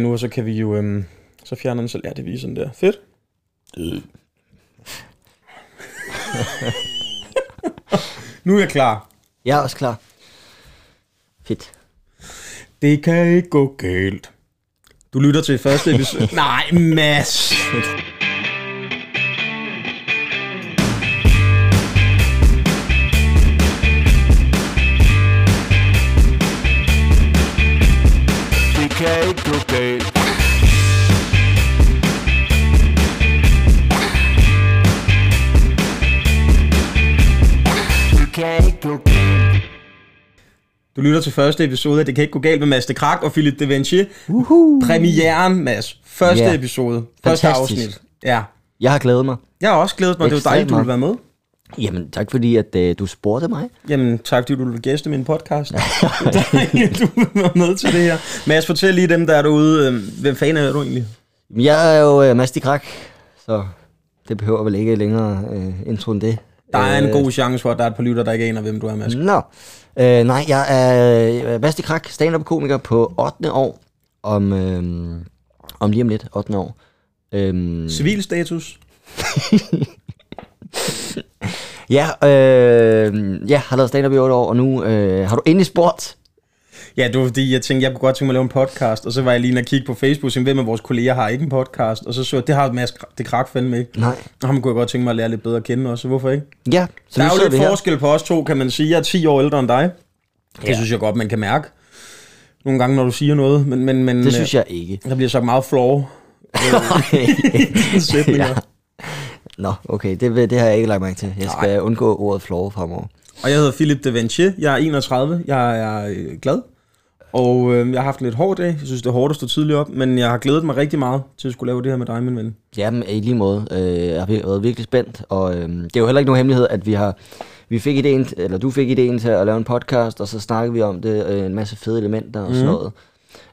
nu, og så kan vi jo, øhm, så fjerner den, så lærer det vi sådan der. Fedt. nu er jeg klar. Jeg er også klar. Fedt. Det kan ikke gå galt. Du lytter til første episode. Nej, Mads. Du lytter til første episode af Det kan ikke gå galt med Mads de Krak og Philip de Vinci. Uhu. Premieren, Mads. Første Ja. episode. Første Fantastisk. afsnit. Ja. Jeg har glædet mig. Jeg har også glædet mig. Det var Ekstremt dejligt, du ville være med. Jamen, tak fordi, at øh, du spurgte mig. Jamen, tak fordi du vil gæste min podcast. Dejligt, du vil være med til det her. Mads, fortæl lige dem, der er derude. øhm, Hvem fanden er du egentlig? Jeg er jo øh, Mads de Krak, så det behøver vel ikke længere øh, intro end det. Der er en Øh, god chance for, at der er et par lytter, der ikke aner, hvem du er, Mads. Nå. Øh, nej, jeg er øh, de Krak, stand-up-komiker på 8. år. Om, øh, om lige om lidt, 8. år. Øhm, Civilstatus? ja, øh, jeg har lavet stand-up i 8 år, og nu øh, har du endelig spurgt. Ja, det var fordi, jeg tænkte, jeg kunne godt tænke mig at lave en podcast, og så var jeg lige inde og kigge på Facebook, og tænkte, hvem af vores kolleger har ikke en podcast, og så så jeg, det har Mads det krak fandme ikke. Nej. Og ham kunne jeg godt tænke mig at lære lidt bedre at kende også, så hvorfor ikke? Ja, så Der er jo lidt her. forskel på os to, kan man sige. Jeg er 10 år ældre end dig. Det Ja. synes jeg godt, man kan mærke. Nogle gange, når du siger noget, men, men, men Det synes jeg ikke. der bliver sagt meget flov. sætninger. ja. Nå, okay, det, det har jeg ikke lagt mærke til. Jeg skal undgå ordet flove fremover. Og jeg hedder Philip de Vinci. Jeg er 31. Jeg er øh, glad. Og øh, jeg har haft en lidt hård dag. Jeg synes, det er hårdt at stå tidligt op. Men jeg har glædet mig rigtig meget til at skulle lave det her med dig, min ven. Jamen, i lige måde. Øh, jeg har været virkelig spændt, og øh, det er jo heller ikke nogen hemmelighed, at vi har vi fik ideen, eller du fik ideen til at lave en podcast, og så snakkede vi om det, øh, en masse fede elementer og sådan noget.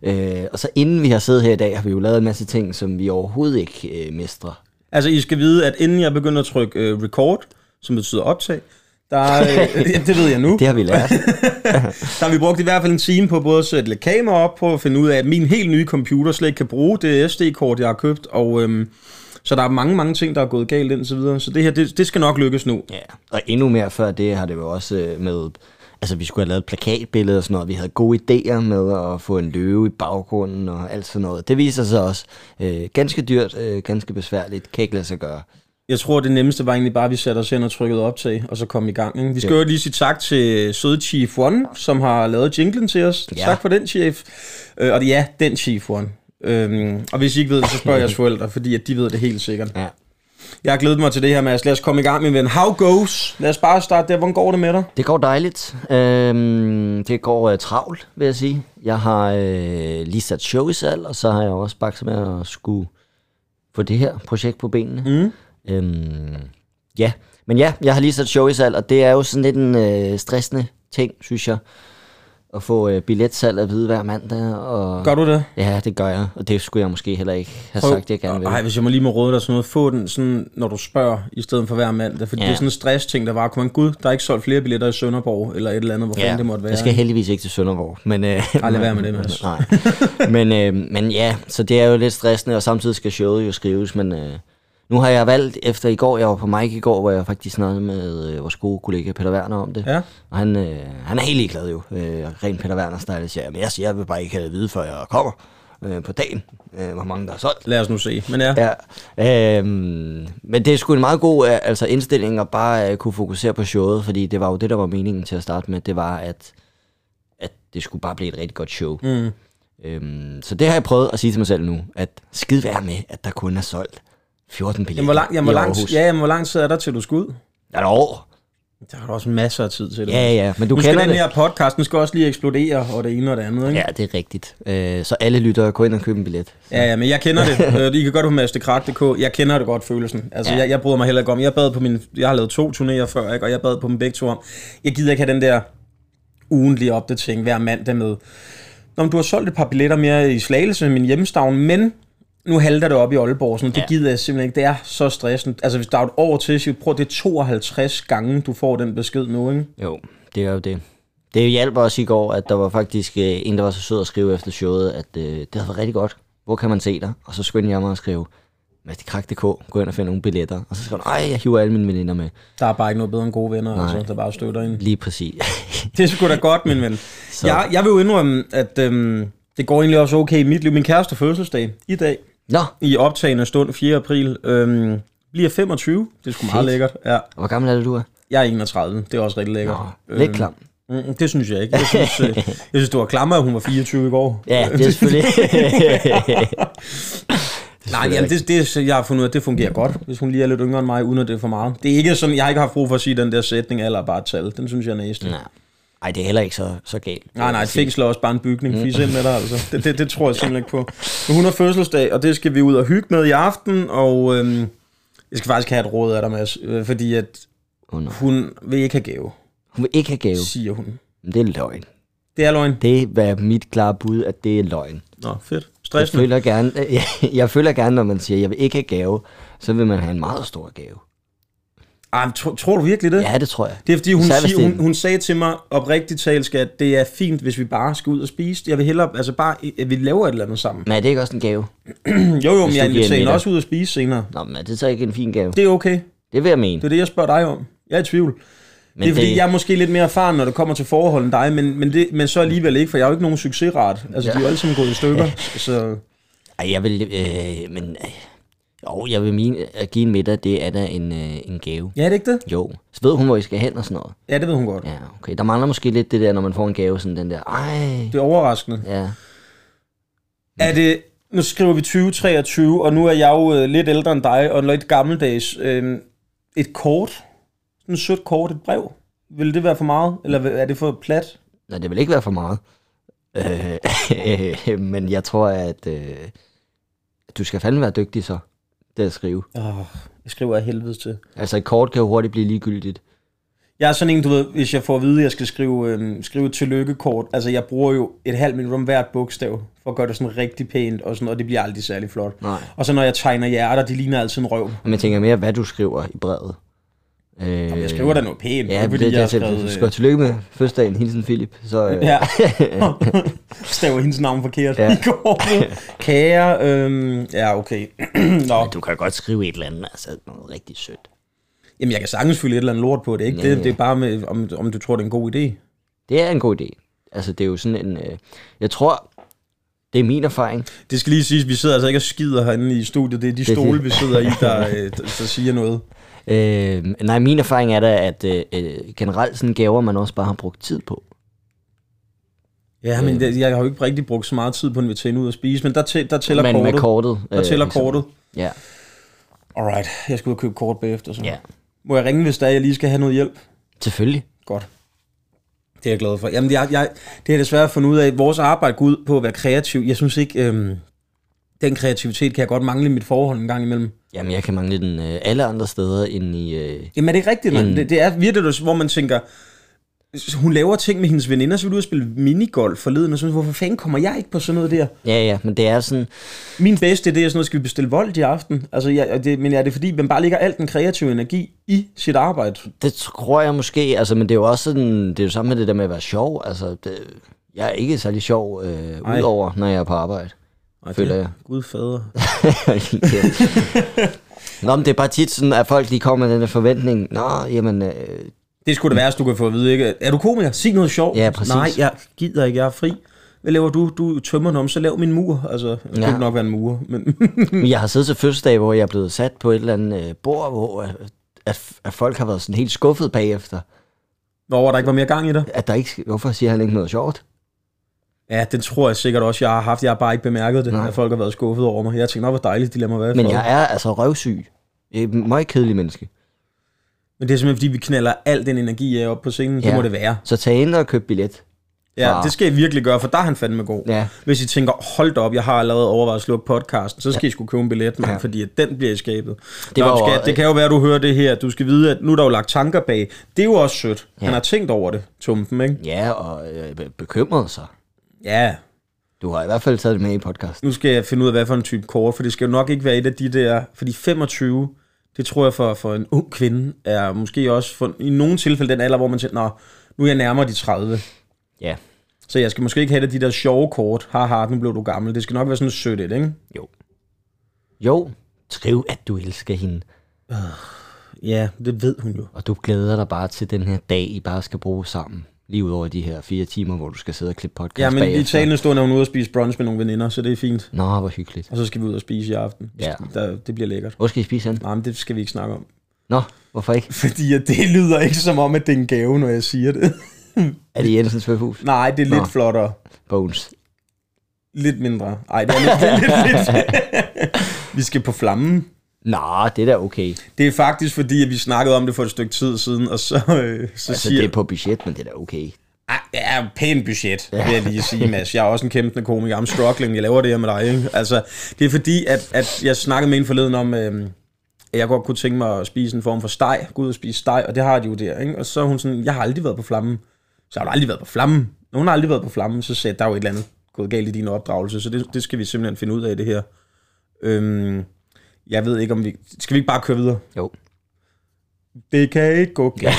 Øh, og så inden vi har siddet her i dag, har vi jo lavet en masse ting, som vi overhovedet ikke øh, mestrer. Altså, I skal vide, at inden jeg begynder at trykke øh, record, som betyder optag, der, øh, det ved jeg nu. Det har vi lært. Der har vi brugt i hvert fald en time på både at sætte lidt kamera op på at finde ud af, at min helt nye computer slet ikke kan bruge det SD-kort, jeg har købt. Og, øhm, så der er mange, mange ting, der er gået galt indtil videre. Så det her, det, det skal nok lykkes nu. ja. Og endnu mere før det har det jo også øh, med... Altså, vi skulle have lavet et plakatbillede og sådan noget. Vi havde gode idéer med at få en løve i baggrunden og alt sådan noget. Det viser sig også øh, ganske dyrt, øh, ganske besværligt. Kan ikke lade sig gøre. Jeg tror, det nemmeste var egentlig bare, at vi satte os hen og trykkede optag, og så kom i gang. Ikke? Vi skal jo lige sige tak til søde Chief One, som har lavet jinglen til os. Ja. Tak for den, Chief. Øh, og ja, den Chief One. Øhm, og hvis I ikke ved det, så spørger jeres forældre, fordi at de ved det helt sikkert. Ja. Jeg har glædet mig til det her, Mads. Lad os komme i gang, min ven. How goes? Lad os bare starte der. Hvordan går det med dig? Det går dejligt. Øhm, det går øh, travlt, vil jeg sige. Jeg har øh, lige sat show i salg, og så har jeg også bakset med at skulle få det her projekt på benene. Mm. Øhm, ja, men ja, jeg har lige sat show i salg, og det er jo sådan lidt en øh, stressende ting, synes jeg. At få øh, billetsalg at vide hver mandag. Og, Gør du det? Ja, det gør jeg, og det skulle jeg måske heller ikke have Prøv- sagt, jeg gerne vil. Ej, hvis jeg må lige må råde dig sådan noget, få den sådan, når du spørger, i stedet for hver mandag. Fordi ja. Det er sådan en stress-ting, der var, kunne man, gud, der er ikke solgt flere billetter i Sønderborg, eller et eller andet, hvor ja, det måtte være. Jeg skal heldigvis ikke til Sønderborg. Men, øh, lad være med det, Mads. Nej. men, øh, men ja, så det er jo lidt stressende, og samtidig skal showet jo skrives, men øh, nu har jeg valgt, efter i går, jeg var på Mike i går, hvor jeg faktisk snakkede med øh, vores gode kollega Peter Werner om det. Ja. Og han, øh, han er helt ligeglad jo. Øh, ren Peter Werner style siger, men jeg siger, jeg vil bare ikke have det at vide, før jeg kommer øh, på dagen, øh, hvor mange der er solgt. Lad os nu se. Men ja, ja. Øhm, men det er sgu en meget god øh, altså indstilling at bare øh, kunne fokusere på showet, fordi det var jo det, der var meningen til at starte med, det var, at, at det skulle bare blive et rigtig godt show. Mm. Øhm, så det har jeg prøvet at sige til mig selv nu, at skid være med, at der kun er solgt 14 billetter Jamen, hvor lang, jamen, hvor i lang, Aarhus. ja, jamen, hvor lang tid er der til, du skal ud? Er der år? Der har du også masser af tid til det. Ja, ja, men du nu skal den det. her podcast, den skal også lige eksplodere, og det ene og det andet, ikke? Ja, det er rigtigt. Øh, så alle lytter, gå ind og køb en billet. Ja, ja, men jeg kender det. Øh, I kan godt på mastercard.dk. Jeg kender det godt, følelsen. Altså, ja. Ja. jeg, jeg bryder mig heller ikke om. Jeg bad på min, jeg har lavet to turnéer før, ikke? og jeg bad på dem begge to om. Jeg gider ikke have den der ugentlige opdatering hver mandag med. Nå, men du har solgt et par billetter mere i Slagelse, min hjemstavn, men nu halter det op i Aalborg. Sådan, det Ja. gider jeg simpelthen ikke. Det er så stressende. Altså, hvis der er et år til, så prøv det er 52 gange, du får den besked nu, ikke? Jo, det er jo det. Det hjalp også i går, at der var faktisk øh, en, der var så sød at skrive efter showet, at øh, det havde været rigtig godt, hvor kan man se dig? Og så skyndte jeg mig at skrive, Mastikrak.dk, gå ind og finde nogle billetter. Og så skrev hun, ej, jeg hiver alle mine veninder med. Der er bare ikke noget bedre end gode venner, Nej. altså, der bare støtter en. Lige præcis. Det er sgu da godt, min ven. Så- Jeg, jeg vil jo indrømme, at øhm, det går egentlig også okay i mit liv. Min kæreste fødselsdag i dag, Nå, i optagende stund 4. april, øhm, bliver 25. Det er sgu meget Fedt. lækkert. Ja. hvor gammel er det, du er? Jeg er 31. Det er også rigtig lækkert. Nå, lidt klam. Mm, det synes jeg ikke. Jeg synes, øh, jeg synes det var klammer, at hun var 24 i går. Ja, det er selvfølgelig... Nej, jamen, det, det, jeg har fundet ud af, det fungerer godt, hvis hun lige er lidt yngre end mig, uden at det er for meget. Det er ikke sådan, jeg har ikke haft brug for at sige den der sætning, eller bare tal. Den synes jeg er næste. Nej. Ej, det er heller ikke så, så galt. Nej, nej, et fængsel er også bare en bygning. Fis ind med dig, altså. Det, det, det tror jeg simpelthen ikke på. Men hun har fødselsdag, og det skal vi ud og hygge med i aften, og øhm, jeg skal faktisk have et råd af dig, Mads, øh, fordi at Oh, no. hun vil ikke have gave, Hun vil ikke have gave. siger hun. Men det er løgn. Det er løgn. Det er mit klare bud, at det er løgn. Nå, fedt. Jeg Stressende. føler, gerne, jeg, jeg føler gerne, når man siger, jeg vil ikke have gave, så vil man have en meget stor gave. Men tro, tror du virkelig det? Ja, det tror jeg. Det er fordi, hun, Især siger, det er- hun, hun sagde til mig oprigtigt talt, skat, det er fint, hvis vi bare skal ud og spise. Jeg vil hellere, altså bare, at vi laver et eller andet sammen. Men er det ikke også en gave? jo, jo, men jeg inviterer hende også ud og spise senere. Nå, men er det så ikke en fin gave? Det er okay. Det vil jeg mene. Det er det, jeg spørger dig om. Jeg er i tvivl. Men det er fordi, jeg er måske lidt mere erfaren, når det kommer til forhold end dig, men, men, det, men så alligevel ikke, for jeg er jo ikke nogen succesrat. Altså. Ja. de er jo alle sammen gået i stykker. så Ej, jeg vil... Øh, men... Øh, jo, jeg vil mene, at give en middag, det er da en, øh, en gave. ja, er det ikke det? Jo. Så ved hun, hvor I skal hen og sådan noget. Ja, det ved hun godt. Ja, okay. Der mangler måske lidt det der, når man får en gave, sådan den der, ej... Det er overraskende. Ja. Er det, nu skriver vi 2023, og nu er jeg jo øh, lidt ældre end dig, og lidt gammeldags. Øh, et kort, sådan et sødt kort, et brev, vil det være for meget, eller er det for plat? Nej, det vil ikke være for meget. Øh, men jeg tror, at øh, du skal fandme være dygtig så, det at skrive. Oh, jeg skriver af helvede til. Altså et kort kan jo hurtigt blive ligegyldigt. Jeg er sådan en, du ved, hvis jeg får at vide, at jeg skal skrive, øh, skrive et tillykkekort, altså jeg bruger jo et halvt minut om hvert bogstav, for at gøre det sådan rigtig pænt, og, sådan, og det bliver aldrig særlig flot. Nej. Og så når jeg tegner hjerter, de ligner altid en røv. Men jeg tænker mere, hvad du skriver i brevet. Øh, Jeg skriver da noget pænt, Ja, fordi det, jeg det, skrevet... øh, skal tillykke med fødselsdagen, hilsen Philip. Så, øh, Ja. Staver hendes navn forkert Ja. i går. Kære, øhm, ja, okay. Nå, du kan godt skrive et eller andet, altså noget rigtig sødt. jamen jeg kan sagtens fylde et eller andet lort på det, ikke? Ja, Det, ja. det er bare med, om, om du tror, det er en god idé. Det er en god idé. Altså det er jo sådan en, øh, jeg tror, det er min erfaring. Det skal lige siges, vi sidder altså ikke og skider herinde i studiet. Det er de Det stole, vi sidder i, der, øh, der, der siger noget. Øh, nej, min erfaring er da, at øh, øh, generelt sådan gaver, man også bare har brugt tid på. Ja, men det, jeg har jo ikke rigtig brugt så meget tid på en veterinde ud at spise, men der, tæ, der tæller Men kortet. med kortet. Der tæller ligesom. kortet. Ja, Alright, jeg skal ud og købe kort bagefter. Så. ja. Må jeg ringe, hvis der er, jeg lige skal have noget hjælp? Selvfølgelig. Godt. Det er jeg glad for. Jamen, jeg, jeg, det er desværre fundet ud af, at vores arbejde går ud på at være kreativ. Jeg synes ikke, øhm, den kreativitet kan jeg godt mangle i mit forhold en gang imellem. Jamen, jeg kan mangle den øh, alle andre steder end i... Øh, Jamen er det rigtigt? Mm. Det, det er virkelig, hvor man tænker, hun laver ting med hendes veninder, så vil du ud og spille minigolf forleden, og sådan, hvorfor fanden kommer jeg ikke på sådan noget der? ja, ja, men det er sådan... Min bedste idé er sådan noget, skal vi bestille vold i aften? Altså, ja, det, men er det fordi, man bare lægger al den kreative energi i sit arbejde? Det tror jeg måske, altså, men det er jo også sådan... Det er jo samme med det der med at være sjov. Altså, det, jeg er ikke særlig sjov, øh, udover når jeg er på arbejde. Ej, Føler det- jeg. Gud fader. Nå, men det er bare tit sådan, at folk lige kommer med den der forventning. Nå, jamen, øh, Det skulle det værste, du kan få at vide, ikke? Er du komiker? Sig noget sjovt. Ja, præcis. Nej, jeg gider ikke, jeg er fri. Hvad laver du? Du tømmer om, så lav min mur. Altså, det Ja. kunne nok være en mur, men... Jeg har siddet til fødselsdag, hvor jeg er blevet sat på et eller andet øh, bord, hvor at, at, at folk har været sådan helt skuffet bagefter. Hvor der ikke var mere gang i det. At der ikke, hvorfor siger han ikke noget sjovt? Ja, det tror jeg sikkert også, jeg har haft. Jeg har bare ikke bemærket det, Nej. at folk har været skuffet over mig. Jeg tænkte, hvor dejligt, de lader mig være Men fred." jeg er altså røvsyg. Jeg er et meget kedelig menneske. Men det er simpelthen, fordi vi knaller al den energi af op på scenen. Ja. Det må det være. Så tag ind og køb billet. Ja, Ah. det skal I virkelig gøre, for der er han fandme god. Ja. Hvis I tænker, hold da op, jeg har allerede overvejet at slukke podcasten, så skal ja. I skulle købe en billet, man, ja. Fordi at den bliver skabet. Det, Nå, var jo- skat, det kan jo være, at du hører det her. Du skal vide, at nu er der jo lagt tanker bag. Det er jo også sødt. Ja. Han har tænkt over det, Tumpen, ikke? Ja, og øh, be- bekymret sig. Ja, Du har i hvert fald taget det med i podcasten. nu skal jeg finde ud af, hvad for en type kort, for det skal jo nok ikke være et af de der, fordi 25, det tror jeg for, for en ung kvinde, er måske også for, i nogle tilfælde den alder, hvor man tænker, nå, nu er jeg nærmere de 30. Ja. Så jeg skal måske ikke have det de der sjove kort. Haha, nu blev du gammel. Det skal nok være sådan sødt et, ikke? Jo. Jo, skriv, at du elsker hende. Ja, det ved hun jo. Og du glæder dig bare til den her dag, I bare skal bruge sammen. Lige ud over de her fire timer, hvor du skal sidde og klippe podcast Ja, men i bagefter. talende stund er hun ude og spise brunch med nogle veninder, så det er fint. Nå, hvor hyggeligt. Og så skal vi ud og spise i aften. Ja. Der, det bliver lækkert. Hvor skal I spise hen? Nej, men det skal vi ikke snakke om. Nå, hvorfor ikke? Fordi at det lyder ikke som om, at det er en gave, når jeg siger det. Er det Jensens Svøbhus? Nej, det er lidt Nå. flottere. Bones. Lidt mindre. Ej, det er lidt, det er lidt, lidt. Vi skal på flammen. Nå, det er da okay. Det er faktisk fordi, at vi snakkede om det for et stykke tid siden, og så, øh, så Altså, siger... det er på budget, men det er da okay. Ej, Ja, pænt budget, vil jeg lige sige, Mads. Jeg er også en kæmpende komiker. I'm struggling. Jeg laver det her med dig, ikke? Altså, det er fordi, at, at jeg snakkede med en forleden om, øh, at jeg godt kunne tænke mig at spise en form for steg. Gå ud og spise steg, og det har de jo der, ikke? Og så er hun sådan, jeg har aldrig været på flammen. Så har du aldrig været på flammen? Nå, Hun har aldrig været på flammen. Så sagde der er jo et eller andet gået galt i din opdragelse, så det, det skal vi simpelthen finde ud af, det her. Øhm, jeg ved ikke, om vi... Skal vi ikke bare køre videre? Jo. Det kan ikke gå galt.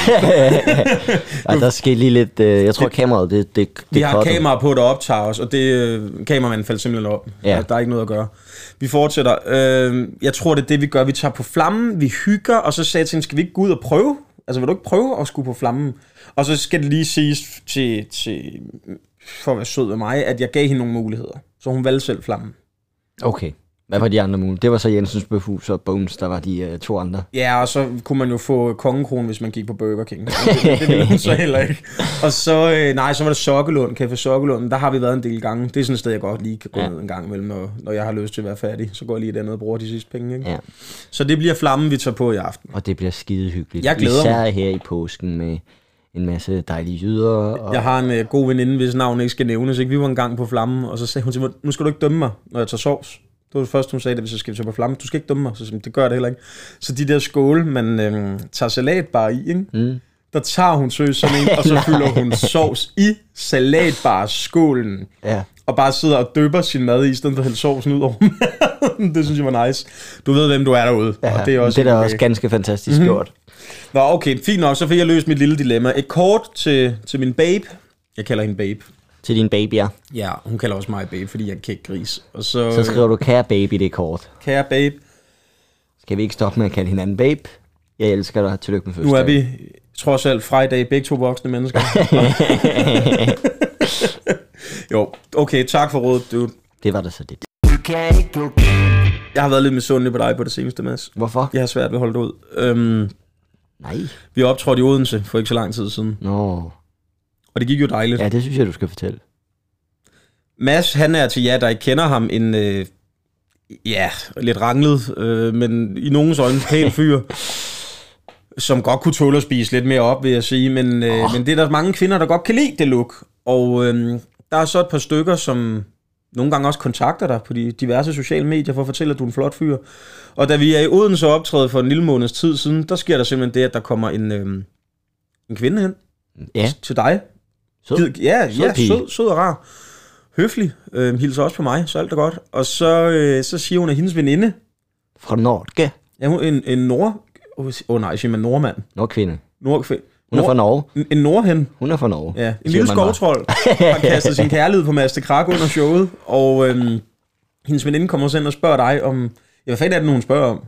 Der skal lige lidt... Øh, jeg tror, kameraet, det, det, det Vi har cutter. kamera på, der optager os, og det øh, kameramanden faldt simpelthen op. Ja. Ja. Der er ikke noget at gøre. Vi fortsætter. Øh, jeg tror, det er det, vi gør. Vi tager på flammen, vi hygger, og så sagde jeg til hende, skal vi ikke gå ud og prøve? Altså, vil du ikke prøve at skulle på flammen? Og så skal det lige siges til, til for at være sød ved mig, at jeg gav hende nogle muligheder. Så hun valgte selv flammen. Okay. Hvad var de andre muligheder? Det var så Jensens Bøfhus og Bones, der var de øh, to andre. Ja, og så kunne man jo få kongekronen, hvis man gik på Burger King. Det, det ville hun så heller ikke. Og så, øh, nej, så var det Sokkelund, Café Sokkelund. Der har vi været en del gange. Det er sådan et sted, jeg godt lige kan gå Ja. ned en gang imellem, når, når jeg har lyst til at være færdig. Så går jeg lige dernede og bruger de sidste penge. Ikke? Ja. Så det bliver flammen, vi tager på i aften. Og det bliver skide hyggeligt. Jeg glæder Især her i påsken med en masse dejlige jyder. Og... Jeg har en øh, god veninde, hvis navn ikke skal nævnes. Ikke? Vi var en gang på flammen, og så sagde hun til mig, nu skal du ikke dømme mig, når jeg tager sovs. Det var det første, hun sagde, da vi så skal tage på flammen. Du skal ikke dømme mig. Så jeg, det gør jeg det heller ikke. Så de der skåle, man øh, tager salatbar i, ikke? Mm. der tager hun søs sådan en, og så fylder hun sovs i salatbar-skålen. Ja. Og bare sidder og dypper sin mad i, i stedet for at hælde sovsen ud over maden. Det synes jeg var nice. Du ved, hvem du er derude. Ja, og det er også, det er okay. også ganske fantastisk mm-hmm. gjort. Nå, okay, fint nok. Så fik jeg løst mit lille dilemma. Et kort til, til min babe. Jeg kalder hende babe. Til dine babyer. Ja, hun kalder også mig babe, fordi jeg er en kæk gris. Og så, Så skriver du, kære baby, det er kort. kære babe, Skal vi ikke stoppe med at kalde hinanden babe? Jeg elsker dig. Tillykke med nu er vi trods alt dag begge to voksne mennesker. jo, okay, tak for rådet, dude. Det var da så det. Jeg har været lidt misundelig på dig på det seneste, Mads. Hvorfor? Jeg har svært ved at holde det ud. Øhm, Nej. vi optrådte i Odense for ikke så lang tid siden, Nå. Og det gik jo dejligt. Ja. Det synes jeg, du skal fortælle. Mads, han er til jer, der ikke kender ham, en, øh, ja, lidt ranglet, øh, men i nogens øjne pæn fyr, som godt kunne tåle at spise lidt mere op, vil jeg sige, men, øh, oh. men det er der mange kvinder, der godt kan lide det look, og øh, der er så et par stykker, som nogle gange også kontakter dig på de diverse sociale medier for at fortælle, at du er en flot fyr. Og da vi er i Odense optræde for en lille måneds tid siden, der sker der simpelthen det, at der kommer en, øh, en kvinde hen Ja, til dig, så. Gid- Ja, Sød ja pige. sød, sød og rar. Høflig. Øh, hilser også på mig, så alt er godt. Og så, øh, så siger hun, at hendes veninde, Fra Norge. ja, hun en, en nord... Åh oh, nej, siger man nordmand. Nordkvinde. Nord, Hun er fra Norge. en, en nordhen, Hun er fra Norge. ja. En lille skovtrold har kastet sin kærlighed på Mads de Krak under showet. Og øhm, hendes veninde kommer også ind og spørger dig om... Ja, hvad fanden er det, nu, hun spørger om?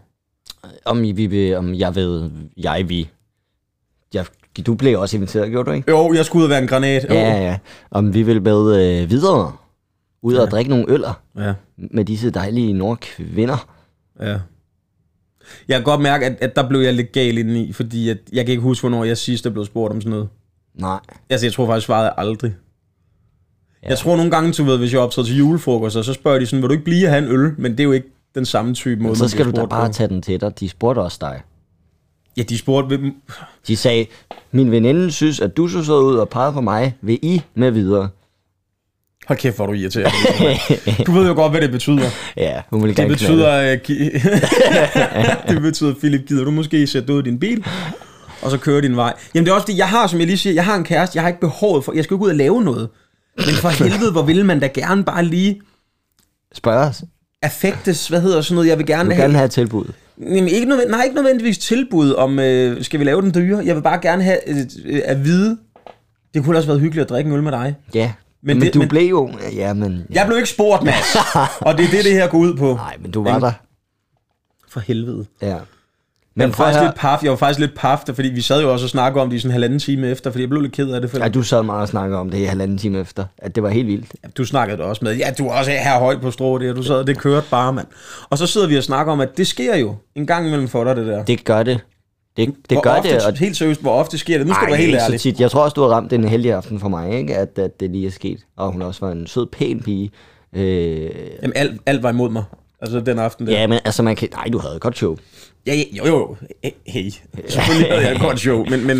Om, I, vi om jeg ved, jeg vi. Jeg, du blev også inviteret, gjorde du ikke? Jo, jeg skulle ud og være en granat. Jo. Ja, ja. Om vi vil med øh, videre. Ud og drikke nogle øller ja. med disse dejlige nordkvinder. Ja. Jeg kan godt mærke, at, at der blev jeg lidt gal indeni, fordi at, jeg kan ikke huske, hvornår jeg sidst er blevet spurgt om sådan noget. Nej. Altså, jeg tror faktisk, svaret er aldrig. Ja. Ja. Jeg tror nogle gange, du ved, hvis jeg optræder til julefrokoster, så spørger de sådan, vil du ikke blive at have en øl? Men det er jo ikke den samme type måde, Så man skal du da bare på. tage den til dig. De spurgte også dig. Ja, de spurgte, hvem... De sagde, min veninde synes, at du så så ud og pegede på mig. Vil I med videre? Hold kæft, hvor du irriterende. du ved jo godt, hvad det betyder. Ja, hun ville Det gerne knalde. betyder, gi- det betyder, Philip, gider du måske sætte ud i din bil, og så køre din vej. Jamen det er også det, jeg har, som jeg lige siger, jeg har en kæreste, jeg har ikke behovet for, jeg skal ikke ud og lave noget. Men for helvede, hvor vil man da gerne bare lige Spørg os. affektes, hvad hedder sådan noget, jeg vil gerne vil have. gerne have et tilbud. Jamen, ikke nødvendigvis, nej, ikke nødvendigvis tilbud om, øh, skal vi lave den dyre? Jeg vil bare gerne have øh, øh, at vide, det kunne også være hyggeligt at drikke en øl med dig. Ja, Men, men du men, blev jo... Ja, men... Ja. Jeg blev ikke spurgt, Mads. og det er det, det her går ud på. Nej, men du var der. For helvede. Ja. Men jeg var, faktisk lidt paf, jeg var faktisk lidt paf, fordi vi sad jo også og snakkede om det i sådan en halvanden time efter, fordi jeg blev lidt ked af det. For Ja, du sad meget og snakkede om det i halvanden time efter, at det var helt vildt. Ja, du snakkede det også med. Ja, du er også her højt på strå der. Du sad, det kørte bare, mand. Og så sidder vi og snakker om, at det sker jo en gang imellem for dig, det der. Det gør det. Det, det hvor gør ofte, det. Og... Helt seriøst, hvor ofte sker det? Nu skal Ej, du være helt ikke så ærlig. tit. Jeg tror også, du har ramt en heldig aften for mig, ikke? At, at det lige er sket. Og hun også var en sød, pæn pige. Øh... Jamen, alt, alt var imod mig. Altså den aften der. Ja, men altså man kan... Nej, du havde et godt show. Ja, ja, jo, jo. Hey, selvfølgelig havde jeg et godt show, men, men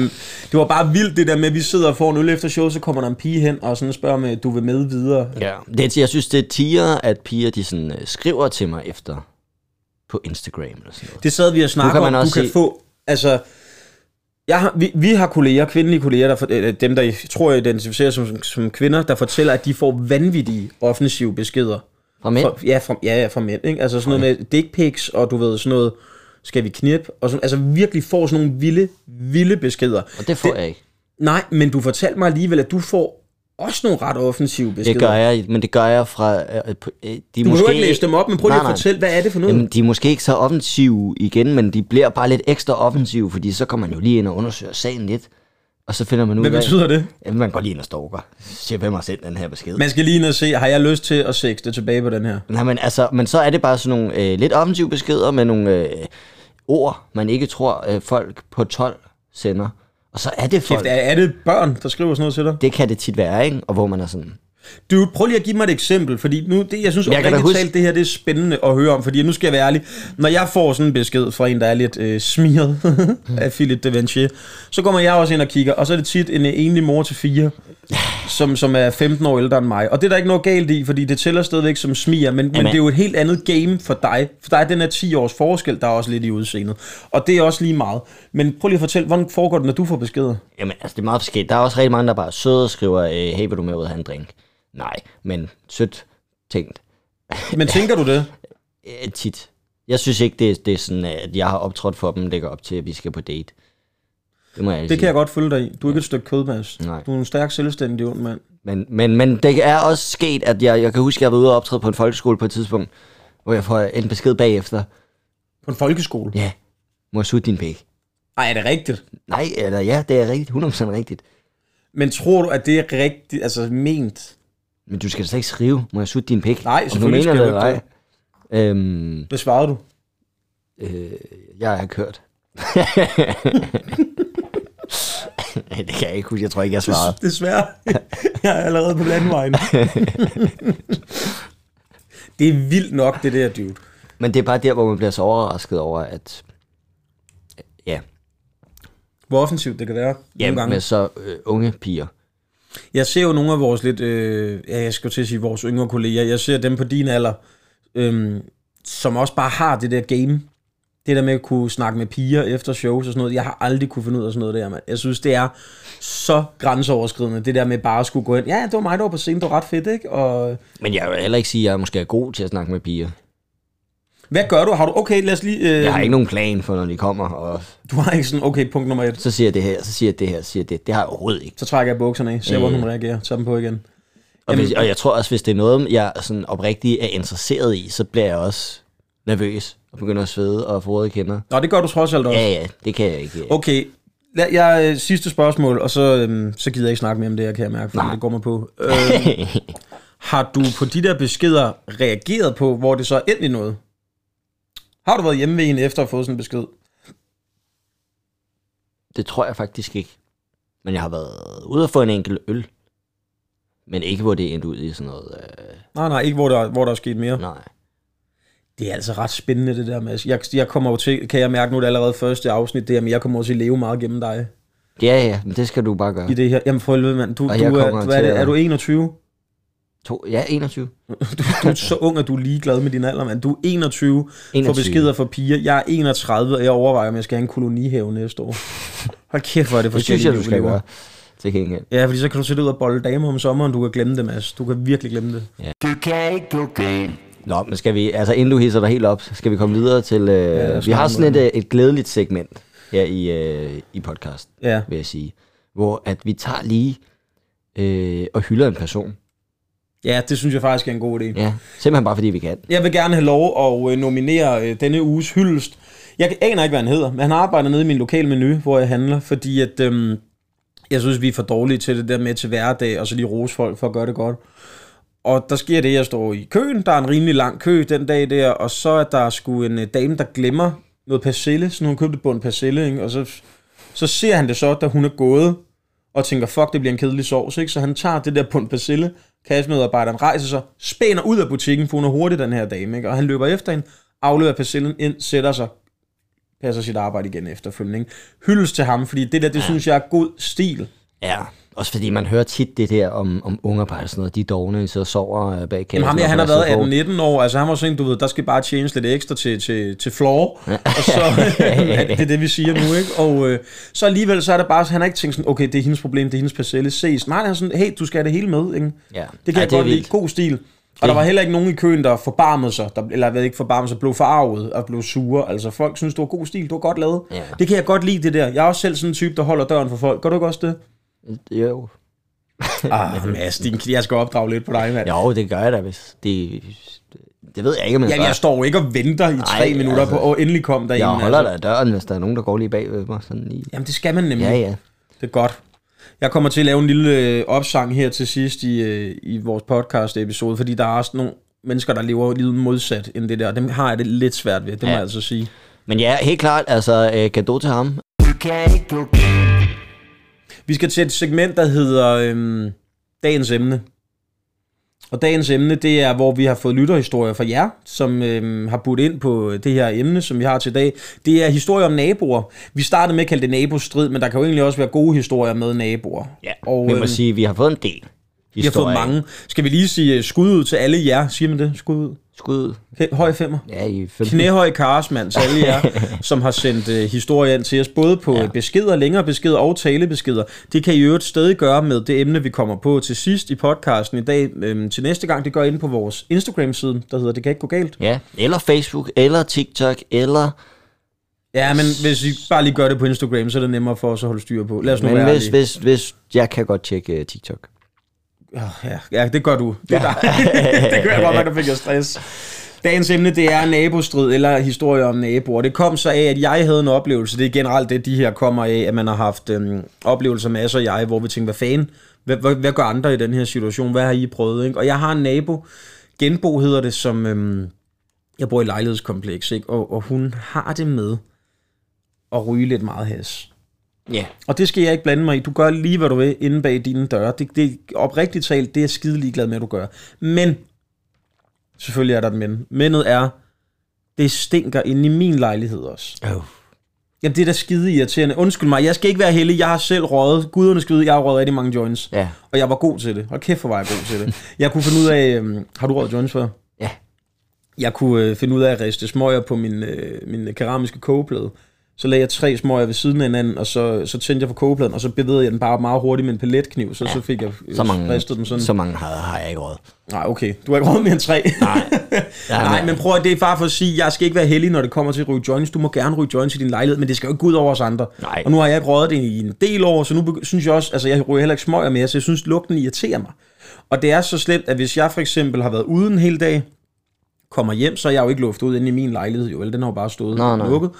det var bare vildt det der med, at vi sidder og får en øl efter show, så kommer der en pige hen og sådan spørger med, du vil med videre. Ja. Det, jeg synes, det er tiger, at piger de sådan, øh, skriver til mig efter på Instagram eller sådan noget. Det sad vi og snakkede om, du også kan se- få, altså, jeg har, vi, vi har kolleger, kvindelige kolleger, der, for- øh, dem der jeg tror jeg identificerer som, som kvinder, der fortæller, at de får vanvittige offensive beskeder. Fra mænd? For, ja, fra, ja, ja, fra mænd, ikke? Altså sådan noget med dick pics, og du ved, sådan noget, skal vi knip, og sådan, altså virkelig får sådan nogle vilde, vilde beskeder. Og det får jeg ikke. Nej, men du fortalte mig alligevel, at du får også nogle ret offensive beskeder. Det gør jeg, men det gør jeg fra... Øh, øh, de Du behøver ikke læse dem op, men prøv lige Nej, at nej. fortælle, hvad er det for noget? Jamen, de er måske ikke så offensive igen, men de bliver bare lidt ekstra offensive, fordi så kommer man jo lige ind og undersøger sagen lidt, og så finder man ud Hvad af... betyder det? Jamen, man går lige ind og stalker. Siger, hvem har sendt den her besked? Man skal lige ind og se, har jeg lyst til at sexte tilbage på den her? Nej, men altså, men så er det bare sådan nogle øh, lidt offensive beskeder med nogle øh, ord, man ikke tror, øh, folk på 12 sender. Og så er det folk... Kæft, er, er det børn, der skriver sådan noget til dig? Det kan det tit være, ikke? Og hvor man er sådan... Du, prøv lige at give mig et eksempel, fordi nu, det, jeg synes Jeg oprigtigt huske- talt, det her det er spændende at høre om, fordi nu skal jeg være ærlig. Når jeg får sådan en besked fra en, der er lidt øh, smiret af Philip de Vinci, så kommer jeg også ind og kigger, og så er det tit en enlig mor til fire, som, som er 15 år ældre end mig. Og det er der ikke noget galt i, fordi det tæller stadigvæk som smiger, men, men det er jo et helt andet game for dig. For dig er den her 10 års forskel, der er også lidt i udseendet. Og det er også lige meget. Men prøv lige at fortælle, hvordan foregår det, når du får beskeder? Jamen, altså, det er meget forskelligt. Der er også rigtig mange, der bare er søde og skriver, øh, hey, vil du med ud og have en drink? Nej, men sødt tænkt. Men tænker du det? Øh, tit. Jeg synes ikke, det er, det er sådan, at jeg har optrådt for dem, lægger op til, at vi skal på date. Det må jeg Det sige. kan jeg godt følge dig i. Du er ikke et stykke kød, Mads. Nej. Du er en stærk, selvstændig ung mand. Men, men, men det er også sket, at jeg, jeg kan huske, at jeg var ude og optræde på en folkeskole på et tidspunkt, hvor jeg får en besked bagefter. På en folkeskole? Ja, må jeg sutte din pæk? Ej, er det rigtigt? Nej, eller ja, det er rigtigt. 100% rigtigt. Men tror du, at det er rigtigt, altså ment? Men du skal da ikke skrive, må jeg sutte din pæk? Nej, Om du selvfølgelig mener skal det eller ikke. Øhm, Hvad svarede du? øh, jeg har kørt. det kan jeg ikke huske. Jeg tror ikke, jeg svarede. Desværre. jeg er allerede på landvejen. det er vildt nok, det der, dude. Men det er bare der, hvor man bliver så overrasket over, at... Ja, Hvor offensivt det kan være. ja nogle gange. med så øh, unge piger. Jeg ser jo nogle af vores lidt, øh, ja, jeg skal til at sige vores yngre kolleger, jeg ser dem på din alder, øhm, som også bare har det der game. Det der med at kunne snakke med piger efter shows og sådan noget. Jeg har aldrig kunne finde ud af sådan noget der, mand. Jeg synes, det er så grænseoverskridende. Det der med bare at skulle gå ind. Ja, det var mig, der var på scenen. Det var ret fedt, ikke? Og Men jeg vil heller ikke sige, at jeg måske er god til at snakke med piger. hvad gør du? Har du, okay, lad os lige... Øh, Jeg har ikke nogen plan for, når de kommer, og Du har ikke sådan, okay, punkt nummer et. så siger jeg det her, så siger jeg det her, så siger jeg det. Det har jeg overhovedet ikke. Så trækker jeg bukserne af, ser, Øh. hvordan hun reagerer. Tager dem på igen. Og, hvis, og jeg tror også, hvis det er noget, jeg sådan oprigtigt er interesseret i, så bliver jeg også nervøs og begynder at svede og få røde kender. Nå, det gør du trods alt også. Ja, ja, det kan jeg ikke. Okay, lad, jeg, øh, sidste spørgsmål, og så, øhm, så gider jeg ikke snakke mere om det her, kan jeg mærke, for det går mig på. Øhm, har du på de der beskeder reageret på, hvor det så er endt i noget? Har du været hjemme ved en efter at have fået sådan en besked? Det tror jeg faktisk ikke. Men jeg har været ude og få en enkelt øl. Men ikke, hvor det endte ud i sådan noget... Øh, Nej, nej, ikke hvor der, hvor der er sket mere. nej. Det er altså ret spændende, det der, Mads. Jeg, jeg kommer jo til, kan jeg mærke nu, det er allerede første afsnit, det her, men jeg kommer også til at leve meget gennem dig Ja, ja, men det skal du bare gøre. i det her. Jamen for helvede, mand. Du, Og du er, du, er, det, er du 21? To, ja, 21. Du er så ung, at du er ligeglad med din alder, mand. Du er 21, 21. for beskeder fra piger. Jeg er 31, og jeg overvejer, om jeg skal have en kolonihave næste år. Hold kæft, hvor er det Det synes forskelligt. jeg, du skal gøre. Til gengæld. Ja, fordi så kan du sætte ud og bolle damer om sommeren. Du kan glemme det, Mads. Du kan virkelig glemme det. Du kan ikke gå galt. Nå, men skal vi, altså inden du hisser dig helt op, skal vi komme videre til, øh, ja, vi har sådan et, øh, et glædeligt segment her i, øh, i podcast, Ja. vil jeg sige, hvor at vi tager lige øh, og hylder en person, Ja, det synes jeg faktisk er en god idé. Ja, simpelthen bare fordi vi kan. Jeg vil gerne have lov at øh, nominere øh, denne uges hyldest. Jeg aner ikke, hvad han hedder, men han arbejder nede i min lokale menu, hvor jeg handler, fordi at, øhm, jeg synes, vi er for dårlige til det der med til hverdag, og så lige rose folk for at gøre det godt. Og der sker det, jeg står i køen, der er en rimelig lang kø den dag der, og så er der sgu en øh, dame, der glemmer noget persille, så hun købte på en persille, ikke? og så, så ser han det så, da hun er gået, og tænker, fuck, det bliver en kedelig sovs, ikke? Så han tager det der en persille, kassemedarbejderen rejser sig, spænder ud af butikken, for hun er hurtig, den her dame, ikke? Og han løber efter hende, afleverer persillen ind, sætter sig, passer sit arbejde igen efterfølgende, ikke? Hyldes til ham, fordi det der, det ja. synes jeg er god stil. Ja, også fordi man hører tit det der om, om unger bare sådan noget, de dogne, så sover øh, bag Jamen kassen. ham her, og han har været på. 18-19 år, altså han var sådan, du ved, der skal bare tjenes lidt ekstra til, til, til floor, og så, det er det, vi siger nu, ikke? Og øh, så alligevel, så er det bare, han har ikke tænkt sådan, okay, det er hendes problem, det er hendes persille, ses. Nej, han er sådan, hey, du skal have det hele med, ikke? Ja. Det kan Ej, jeg det godt lide. God stil. Og der var heller ikke nogen i køen, der forbarmede sig, der, eller jeg ved ikke, forbarmede sig, blev forarvet og blev sure. Altså folk synes, det var god stil, du var godt lavet. Ja. Det kan jeg godt lide, det der. Jeg er også selv sådan en type, der holder døren for folk. Gør du ikke også det? Jo. ah, Mads, din, jeg skal opdrage lidt på dig, mand. jo, det gør jeg da, hvis det... Det ved jeg ikke, men Jamen, jeg står jo ikke og venter i tre Nej, minutter altså, på, og endelig kom der jeg en. holder altså. da døren, hvis der er nogen, der går lige bag ved mig. Sådan lige. Jamen, det skal man nemlig. Ja, ja. Det er godt. Jeg kommer til at lave en lille øh, opsang her til sidst i, øh, i vores podcast-episode, fordi der er også nogle mennesker, der lever livet modsat end det der. Dem har jeg det lidt svært ved, det må Ja. jeg altså sige. Men ja, helt klart, altså, øh, til ham. Du kan ikke gå galt. Vi skal til et segment, der hedder øhm, Dagens Emne. Og dagens emne, det er, hvor vi har fået lytterhistorier fra jer, som øhm, har budt ind på det her emne, som vi har til i dag. Det er historier om naboer. Vi startede med at kalde det nabostrid, men der kan jo egentlig også være gode historier med naboer. Ja, og vi må øhm, sige, at vi har fået en del vi har fået historier. mange. Skal vi lige sige øh, skud ud til alle jer? Siger man det? Skud ud? Skud høj femmer. Ja, i 15. Knæhøj Karsmand til alle jer, som har sendt øh, historier ind til os, både på ja. beskeder, længere beskeder og talebeskeder. Det kan I øvrigt stadig gøre med det emne, vi kommer på til sidst i podcasten i dag. Øhm, til næste gang, det gør I inde på vores Instagram-side, der hedder Det kan ikke gå galt. Ja, eller Facebook, eller TikTok, eller... Ja, men hvis I bare lige gør det på Instagram, så er det nemmere for os at holde styr på. Lad os nu Men være hvis, hvis, hvis... Jeg kan godt tjekke uh, TikTok. Ja, ja, det gør du. Det, er dig. det gør jeg godt, der fik jeg stress. Dagens emne, det er nabostrid, eller historier om naboer. Det kom så af, at jeg havde en oplevelse. Det er generelt det, de her kommer af, at man har haft øhm, oplevelser med os og jeg, hvor vi tænker, hvad fanden? Hvad, hvad, hvad gør andre i den her situation? Hvad har I prøvet? Ikke? Og jeg har en nabo, Genbo hedder det, som... Øhm, jeg bor i lejlighedskompleks, ikke? Og, og hun har det med at ryge lidt meget has. Ja. Og det skal jeg ikke blande mig i. Du gør lige, hvad du vil, inde bag dine døre. Det, det oprigtigt talt, det er jeg skide ligeglad med, at du gør. Men, selvfølgelig er der et men. Mendet er, det stinker inde i min lejlighed også. Oh. Jamen, det er da skide irriterende. Undskyld mig, jeg skal ikke være heldig. Jeg har selv røget. Guderne skal vide, jeg har røget rigtig mange joints. Ja. Og jeg var god til det. Og kæft, hvor var jeg god til det. Jeg kunne finde ud af... øhm, har du røget joints før? Ja. Jeg kunne øh, finde ud af at riste smøger på min, øh, min keramiske kogeplade. Så lagde jeg tre smøger ved siden af hinanden, og så, så tændte jeg på kogepladen, og så bevægede jeg den bare meget hurtigt med en paletkniv, så, så fik jeg Så mange, ristet dem sådan. så mange har, har jeg ikke råd. Nej, okay. Du har ikke råd mere end tre. Nej. Ja, Nej, men prøv at det er bare for at sige, jeg skal ikke være heldig, når det kommer til at ryge joints. Du må gerne ryge joints i din lejlighed, men det skal jo ikke gå ud over os andre. Nej. Og nu har jeg ikke røget det i en del år, så nu synes jeg også, altså jeg ryger heller ikke smøger mere, så jeg synes, lugten irriterer mig. Og det er så slemt, at hvis jeg for eksempel har været ude en hel dag, kommer hjem, så er jeg jo ikke luftet ud inde i min lejlighed, jo vel, den har jo bare stået Nå, nå. lukket.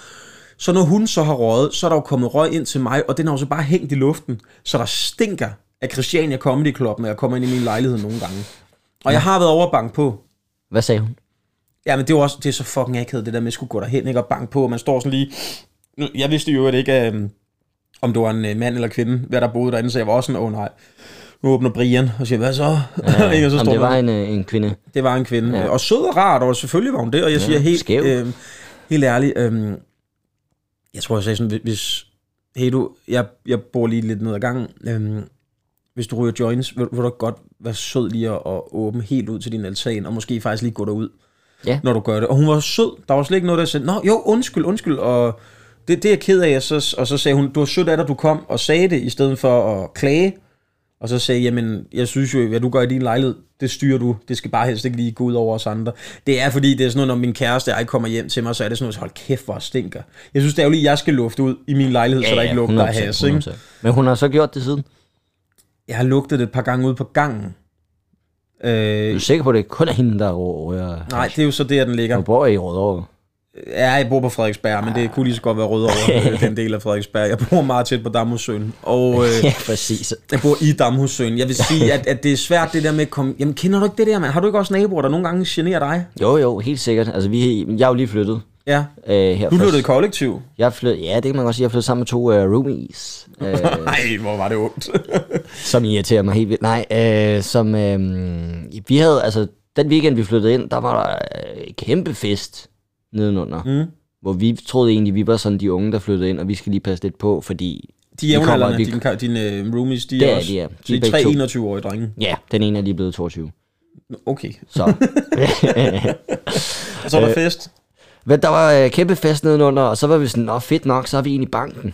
Så når hun så har røget, så er der jo kommet røg ind til mig, og den har jo så bare hængt i luften, så der stinker af Christiania Comedy Club, når jeg kommer ind i min lejlighed nogle gange. Og jeg har været over at banke på, Hvad sagde hun? Ja, men det er jo også det er så fucking akavet, det der med at skulle gå derhen ikke, og banke på, og man står sådan lige... Nu, Jeg vidste jo ikke, um, om det var en uh, mand eller kvinde, hvad der boede derinde, så jeg var også sådan, åh oh, nej, nu åbner Brian, og siger, hvad så? Ja, ikke, og så står det var der- en, øh, en kvinde. det var en kvinde. Ja. Ja. Og sød og rart, og selvfølgelig var hun det, og jeg ja, siger helt, skæv. øh, helt ærligt, øh, jeg tror, jeg sagde sådan, hvis, hey du, jeg, jeg bor lige lidt ned ad gangen, øh, hvis du ryger joints, vil, vil du godt være sød lige at, at åbne helt ud til din altan, og måske faktisk lige gå derud, Ja. når du gør det. Og hun var sød, der var slet ikke noget, der sagde, nå jo, undskyld, undskyld, og det, det er jeg ked af, og så, og så sagde hun, du var sødt af dig, du kom og sagde det, i stedet for at klage, og så sagde jamen, jeg synes jo, hvad du gør i din lejlighed, det styrer du. Det skal bare helst ikke lige gå ud over os andre. Det er fordi, det er sådan noget, når min kæreste og jeg kommer hjem til mig, så er det sådan noget, hold kæft, hvor stinker. Jeg synes, det er jo lige, jeg skal lufte ud i min lejlighed, ja, så der ikke lugter af 100%, has. Ikke? 100%. Men hun har så gjort det siden? Jeg har lugtet det et par gange ude på gangen. Øh, Er du sikker på, at det kun er hende, der rører? nej, det er jo så der, den ligger. Du bor i Rødovre. Ja, jeg bor på Frederiksberg, men det kunne lige så godt være Rødovre, øh, den del af Frederiksberg. Jeg bor meget tæt på Damhussøen, og øh, Ja, præcis. jeg bor i Damhussøen. Jeg vil sige, at, at det er svært det der med at komme... Jamen, kender du ikke det der, mand? Har du ikke også naboer, der nogle gange generer dig? Jo, jo, helt sikkert. Altså, vi, jeg er jo lige flyttet. Ja. Øh, her Du flyttede kollektiv. Jeg flyttede, ja, det kan man godt sige. Jeg flyttede sammen med to uh, roomies, øh, Nej, hvor var det ondt. som irriterer mig helt vildt. Nej, øh, som øh, vi havde, altså den weekend vi flyttede ind, der var der øh, kæmpe fest nedenunder. Mm. Hvor vi troede egentlig, vi var sådan de unge, der flyttede ind, og vi skal lige passe lidt på, fordi... De jævnaldrende, vi- dine, dine uh, roomies, de Det er er også... de. Så De er de er tre to. 21-årige drenge. Ja, den ene er lige blevet 22. Okay. Så. Og så er der fest. Men der var øh, kæmpe fest nedenunder, og så var vi sådan, nå fedt nok, så er vi inde i banken.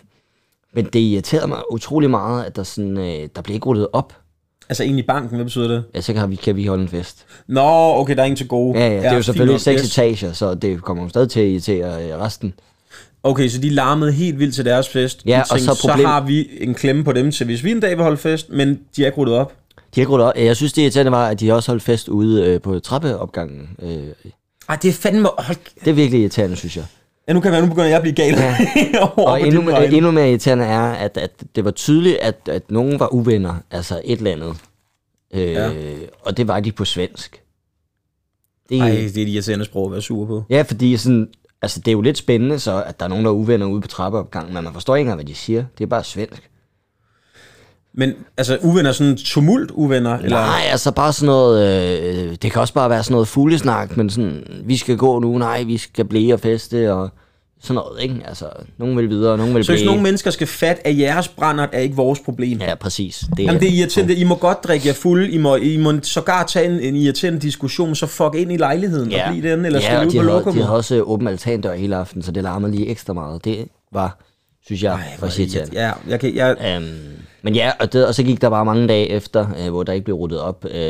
Men det irriterede mig utrolig meget, at der, sådan, øh, der blev ikke rullet op. Altså i banken, hvad betyder det? Ja, så kan vi, kan vi holde en fest. Nå, okay, der er ingen til gode. Ja, ja, det er jo fint selvfølgelig seks etager, så det kommer jo stadig til at irritere øh, resten. Okay, så de larmede helt vildt til deres fest. Ja, De og så så problem- har vi en klemme på dem til, hvis vi en dag vil holde fest, men de er ikke ryddet op. De har ikke op. Jeg synes, det irriterende var, at de også holdt fest ude øh, på trappeopgangen. Øh, Ej, det er fandme... Hold... det er virkelig irriterende, synes jeg. Ja, nu kan man, nu begynder jeg at blive gal. Ja. Og endnu, øh, endnu mere irriterende er, at, at det var tydeligt, at, at nogen var uvenner, altså et eller andet. Øh, Ja. Og det var de på svensk. Det, Ej, det er de irriterende sprog at være sur på. Ja, fordi sådan, altså, det er jo lidt spændende, så at der er nogen, der er uvenner ude på trappeopgangen, men man forstår ikke engang, hvad de siger. Det er bare svensk. Men altså, uvenner, sådan tumult uvenner? Eller? Nej, altså bare sådan noget, øh, det kan også bare være sådan noget fuglesnak, men sådan, vi skal gå nu, nej, vi skal blive og feste, og sådan noget, ikke? Altså, nogen vil videre, nogen vil Så hvis blive. nogle mennesker skal fat, at jeres brændert er ikke vores problem. Ja, præcis. Det Jamen, det er irriterende. I må godt drikke jer fuld. I må, I må sågar tage en, en irriterende diskussion, så fuck ind i lejligheden og blive den, eller ja, skal ud på lokummet. de havde også åben altandør hele aften, så det larmede lige ekstra meget. Det var, synes jeg, Ej, det irriterende. Ja, jeg kan, jeg, Øhm, men ja, og, det, og så gik der bare mange dage efter, øh, hvor der ikke blev ryddet op. Øh,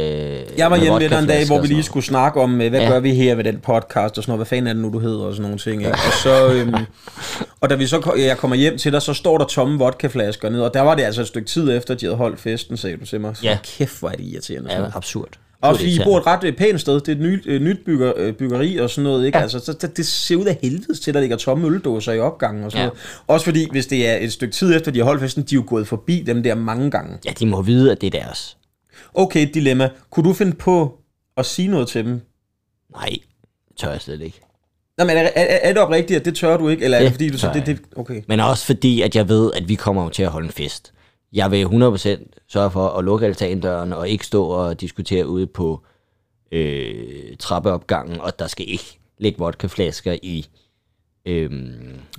jeg var hjemme dig en dag, hvor vi lige skulle snakke om, øh, hvad Ja. gør vi her ved den podcast, og sådan noget, hvad fanden er det nu, du hedder, og sådan nogle ting. Ikke? Og, så, øhm, og da vi så, jeg kommer hjem til dig, så står der tomme vodkaflasker ned, og der var det altså et stykke tid efter, at de havde holdt festen, sagde du til mig. Så Ja. kæft, hvor er det irriterende. Ja, absurd. Også fordi I bor et ret øh, pænt sted. Det er et nyt, øh, nyt bygger, øh, byggeri og sådan noget. Ikke? Ja. Altså, så, det, det ser ud af helvedes til, at der ligger tomme øldåser i opgangen og sådan Ja. noget. Også fordi, hvis det er et stykke tid efter, de har holdt festen, de er jo gået forbi dem der mange gange. Ja, de må vide, at det er deres. Okay, dilemma. Kunne du finde på at sige noget til dem? Nej, det tør jeg slet ikke. Nå, men er, er, er det oprigtigt, at det tør du ikke? Eller er Det det fordi, du så... Det, det, okay. Men også fordi, at jeg ved, at vi kommer til at holde en fest. Jeg vil 100% sørge for at lukke altandøren og ikke stå og diskutere ude på øh, trappeopgangen, og der skal ikke ligge vodkaflasker i, øh,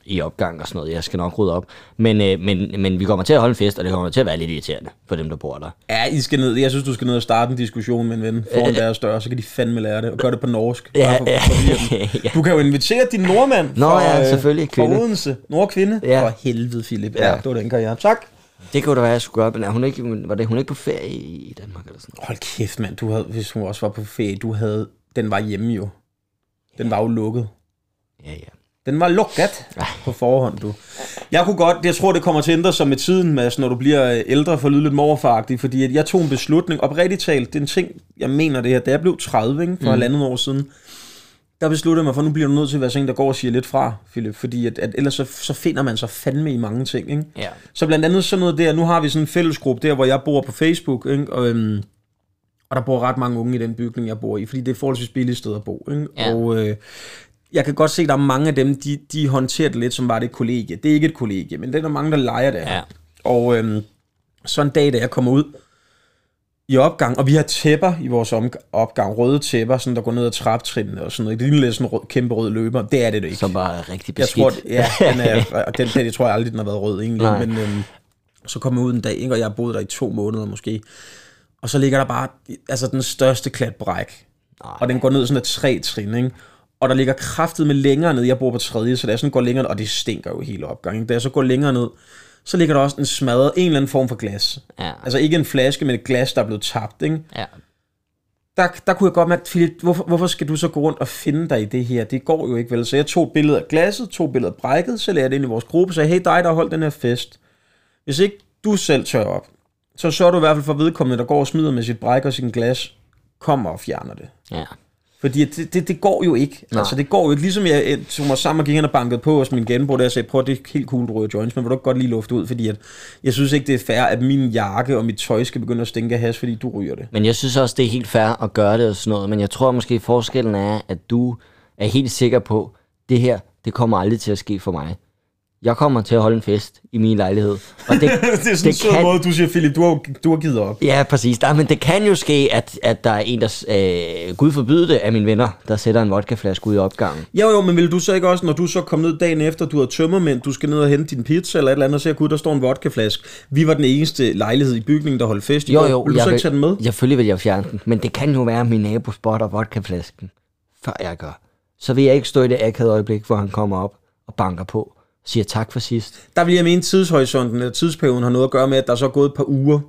i opgang og sådan noget. Jeg skal nok rydde op. Men, øh, men, men vi kommer til at holde en fest, og det kommer til at være lidt irriterende for dem, der bor der. Ja, I skal ned. Jeg synes, du skal ned og starte en diskussion med en ven foran deres dør, så kan de fandme lære det. Og gøre det på norsk. Ja, for- ja, for ja. Du kan jo invitere din nordmand Nå fra, ja, øh, selvfølgelig, kvinde. Fra Odense. Nordkvinde. Ja. For helvede, Philip. Ja, Ja. det var den karriere. Tak. Det kunne da være, jeg skulle gøre, men er hun ikke, var det hun ikke på ferie i Danmark eller sådan Hold kæft, mand. Du havde, hvis hun også var på ferie, du havde... Den var hjemme jo. Den var jo lukket. Ja, ja. Den var lukket på forhånd, du. Jeg kunne godt, jeg tror, det kommer til at ændre sig med tiden, Mads, når du bliver øh, ældre for at lyde lidt morfaragtig, fordi at jeg tog en beslutning, oprigtigt talt, det er en ting, jeg mener det her, da jeg blev 30, ikke, for mm. halvandet år siden, der besluttede jeg mig for, nu bliver du nødt til at være sådan en, der går og siger lidt fra, Philip, fordi at, at ellers så, så finder man sig fandme i mange ting, ikke? Ja. Så blandt andet sådan noget der, nu har vi sådan en fællesgruppe der, hvor jeg bor på Facebook, ikke? Og, øhm, og der bor ret mange unge i den bygning, jeg bor i, fordi det er forholdsvis billigt sted at bo, ikke? Ja. Og øh, jeg kan godt se, at der er mange af dem, de, de håndterer det lidt som bare det et kollegie. Det er ikke et kollegie, men det er der mange, der leger det her. Ja. Og øhm, så en dag, da jeg kommer ud i opgang, og vi har tæpper i vores opgang, røde tæpper, sådan der går ned ad traptrinene og sådan noget. Det ligner lidt sådan en rød, kæmpe rød løber. Det er det da ikke. Som bare er rigtig Jeg beskidt. tror, ja, den er, den, den, jeg tror jeg aldrig, den har været rød egentlig. Nej. Men øhm, så kom jeg ud en dag, ikke, og jeg har boet der i to måneder måske. Og så ligger der bare altså den største klat bræk. Nej. Og den går ned sådan et tre trin, ikke? Og der ligger kraftet med længere ned. Jeg bor på tredje, så da jeg sådan går længere ned, og det stinker jo hele opgangen. Da jeg så går længere ned, så ligger der også en smadret, en eller anden form for glas. Ja. Altså ikke en flaske, men et glas, der er blevet tabt, ikke? Ja. der, der kunne jeg godt mærke, Philip, hvorfor, hvorfor skal du så gå rundt og finde dig i det her? Det går jo ikke vel. Så jeg tog et billede af glasset, tog et billede af brækket, så lagde jeg det ind i vores gruppe, og sagde, hey dig, der har holdt den her fest. Hvis ikke du selv tør op, så sørger du i hvert fald for vedkommende, der går og smider med sit bræk og sin glas, kommer og fjerner det. Ja. Fordi det, det, det går jo ikke. Nej. Altså, det går jo ikke. Ligesom jeg øh, tog mig sammen og gik hen og bankede på hos min genbrug, der jeg sagde, prøv, det er helt cool, du ryger joints, men vil du godt lige lufte ud, fordi at, jeg synes ikke, det er fair, at min jakke og mit tøj skal begynde at stinke af has, fordi du ryger det. Men jeg synes også, det er helt fair at gøre det og sådan noget. Men jeg tror måske, forskellen er, at du er helt sikker på, det her, det kommer aldrig til at ske for mig. Jeg kommer til at holde en fest i min lejlighed. Og det, det er sådan en sød kan- måde, du siger, Philip, du har, du har givet op. Ja, præcis. Der, men det kan jo ske, at, at der er en, der, øh, Gud forbyde det, af mine venner, der sætter en vodkaflaske ud i opgangen. Jo, jo, men vil du så ikke også, når du så kom ned dagen efter, du har tømmermænd, du skal ned og hente din pizza eller et eller andet, og se, gud, der står en vodkaflaske. Vi var den eneste lejlighed i bygningen, der holdt fest i Jo, går. jo, Vil du så jeg ikke tage den med? Selvfølgelig vil jeg fjerne den, men det kan jo være, at min nabo spotter vodkaflasken, før jeg gør. Så vil jeg ikke stå i det akavede øjeblik, hvor han kommer op og banker på siger tak for sidst. Der vil jeg mene, tidshorisonten eller tidsperioden har noget at gøre med, at der er så gået et par uger.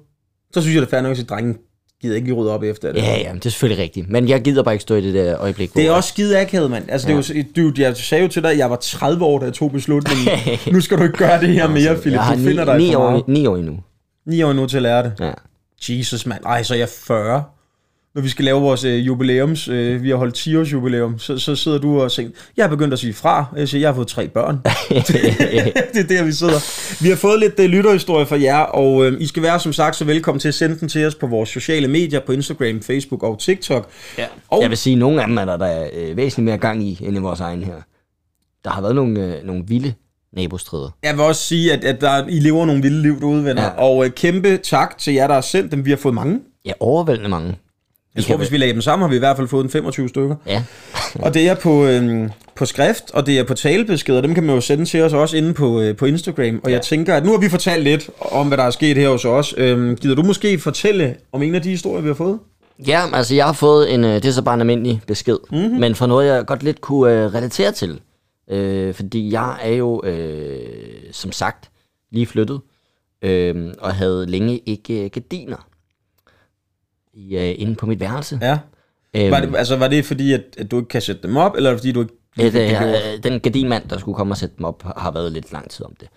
Så synes jeg, det er fair nok at drengen gider ikke lige rydde op efter det. Ja, ja, det er selvfølgelig rigtigt. Men jeg gider bare ikke stå i det der øjeblik. Det er også skide akavet, mand. Altså, ja. det er jo, du, jeg sagde jo til dig, at jeg var 30 år, da jeg tog beslutningen. nu skal du ikke gøre det her mere, Philip. Du ni, finder dig ni, for år, meget. ni år endnu. 9 år nu til at lære det. Ja. Jesus, mand. Ej, så er jeg 40. Når vi skal lave vores øh, jubilæums, øh, vi har holdt 10 års jubilæum, så, så sidder du og siger, jeg er begyndt at sige fra. Jeg siger, jeg har fået tre børn. det er der, vi sidder. Vi har fået lidt uh, lytterhistorie fra jer, og øh, I skal være som sagt så velkommen til at sende den til os på vores sociale medier, på Instagram, Facebook og TikTok. Ja. Og- Jeg vil sige, at nogle af dem er der, der er øh, væsentligt mere gang i, end i vores egen her. Der har været nogle, øh, nogle vilde nabostrider. Jeg vil også sige, at, at der, I lever nogle vilde liv derude, venner. Ja. Og øh, kæmpe tak til jer, der har sendt dem. Vi har fået mange. Ja, overvældende mange. Jeg tror, hvis vi lagde dem sammen, har vi i hvert fald fået en 25 stykker. Ja, Og det er på, øhm, på skrift, og det er på talebeskeder. Dem kan man jo sende til os også inde på, øh, på Instagram. Og ja. jeg tænker, at nu har vi fortalt lidt om, hvad der er sket her hos os. Øhm, gider du måske fortælle om en af de historier, vi har fået? Ja, altså jeg har fået en, øh, det er så bare en almindelig besked, mm-hmm. men for noget, jeg godt lidt kunne øh, relatere til. Øh, fordi jeg er jo, øh, som sagt, lige flyttet, øh, og havde længe ikke øh, gardiner i, øh, inde på mit værelse. Ja. Øhm, Var det, altså, var det fordi, at, at du ikke kan sætte dem op, eller er fordi, du ikke fik det øh, den gardinmand, der skulle komme og sætte dem op, har- været lidt lang tid om det.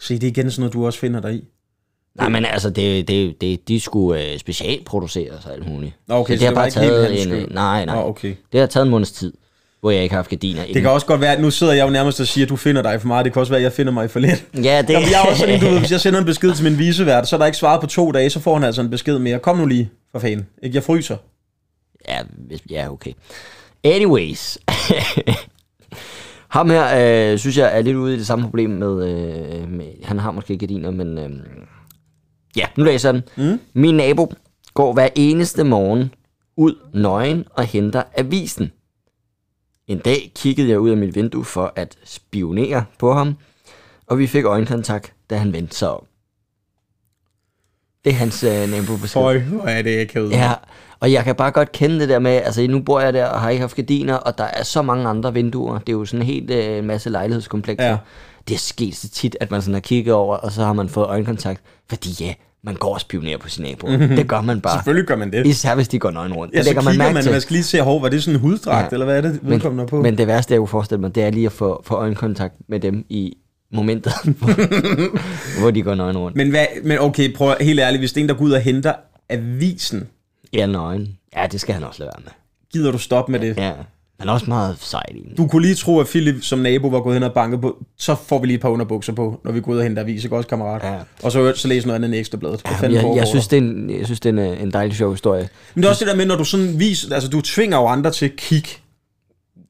Se, det er igen sådan noget, du også finder dig i. Nej, men altså, det, det, det, de skulle øh, specialproduceres og alt muligt. Okay, så det har det bare taget en... øh, Nej, nej. Nå, okay. Det har taget en måneds tid, hvor jeg ikke har haft gardiner. Det kan også godt være, at nu sidder jeg jo nærmest og siger, at du finder dig for meget. Det kan også være, at jeg finder mig for lidt. Ja, det... Jamen, jeg er også sådan du ved, hvis jeg sender en besked til min visevært, så er der ikke svaret på to dage, så får han altså en besked mere. Kom nu lige, for fanden. Ikke, jeg fryser. Ja, ja, okay. Anyways. Ham her, øh, synes jeg, er lidt ude i det samme problem med, øh, med han har måske gardiner, men øh, ja, nu læser jeg den. Mm. Min nabo går hver eneste morgen ud nøgen og henter avisen. En dag kiggede jeg ud af mit vindue for at spionere på ham, og vi fik øjenkontakt, da han vendte sig om. Det er hans øh, nabobesked. Føj, hvor er det akavet. Ja, og jeg kan bare godt kende det der med, altså nu bor jeg der og har ikke haft gardiner, og der er så mange andre vinduer. Det er jo sådan en helt øh, masse lejlighedskomplekser. Ja. Det er sket så tit, at man sådan har kigget over, og så har man fået øjenkontakt. Fordi ja, man går og spionerer på sin nabo. Mm-hmm. Det gør man bare. Selvfølgelig gør man det. Især hvis de går nøgen rundt. Ja, det så man mærke man, til. man skal lige se, hov, var det sådan en huddragt, ja. Eller hvad er det, vedkommende på? Men det værste, jeg kunne forestille mig, det er lige at få, få øjenkontakt med dem i momentet, hvor, hvor de går nøgen rundt. men, hvad, men okay, prøv helt ærligt, hvis det er en, der går ud og henter avisen, Ja, nøgen. Ja, det skal han også lade være med. gider du stoppe med det? Ja, han er også meget i den. Du kunne lige tro, at Philip som nabo var gået hen og banket på, så får vi lige et par underbukser på, når vi går ud og henter avis, ikke også, kammerat? Ja. Og så, så læser noget andet end ekstrabladet. Fanden jeg, jeg, der? synes, det er en, jeg synes, det er en, øh, en dejlig sjov historie. Men det er også det der med, når du sådan viser, altså du tvinger jo andre til at kigge.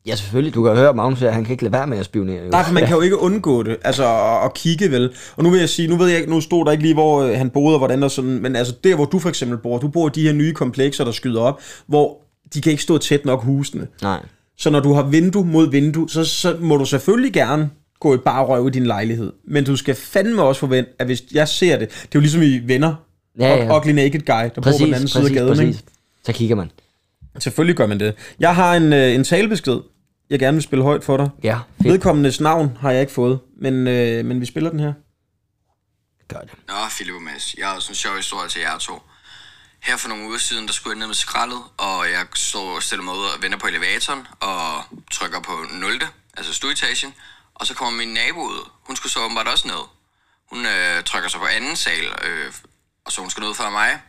Ja, selvfølgelig. Du kan høre, Magnus at han kan ikke lade være med at spionere. Jo. Nej, for man kan jo ikke undgå det, altså at, kigge vel. Og nu vil jeg sige, nu ved jeg ikke, nu stod der ikke lige, hvor øh, han boede og hvordan der sådan, men altså der, hvor du for eksempel bor, du bor i de her nye komplekser, der skyder op, hvor de kan ikke stå tæt nok husene. Nej. Så når du har vindue mod vindue, så, så må du selvfølgelig gerne gå i bare røv i din lejlighed. Men du skal fandme også forvente, at hvis jeg ser det, det er jo ligesom i Venner, Ja, ja. og Ugly Naked Guy, der bor Præcis, på den anden side af præcis, gaden. præcis. Ikke? Så kigger man. Selvfølgelig gør man det. Jeg har en, øh, en talebesked, jeg gerne vil spille højt for dig. Ja, fedt. Vedkommendes navn har jeg ikke fået, men, øh, men vi spiller den her. Gør det. Nå, Philip og Mads, jeg har også en sjov historie til jer to. Her for nogle uger siden, der skulle jeg ned med skraldet, og jeg står og stiller mig ud og venter på elevatoren, og trykker på 0. altså stueetagen, og så kommer min nabo ud. Hun skulle så åbenbart også ned. Hun øh, trykker sig på anden sal, øh, og så hun skal ned før mig.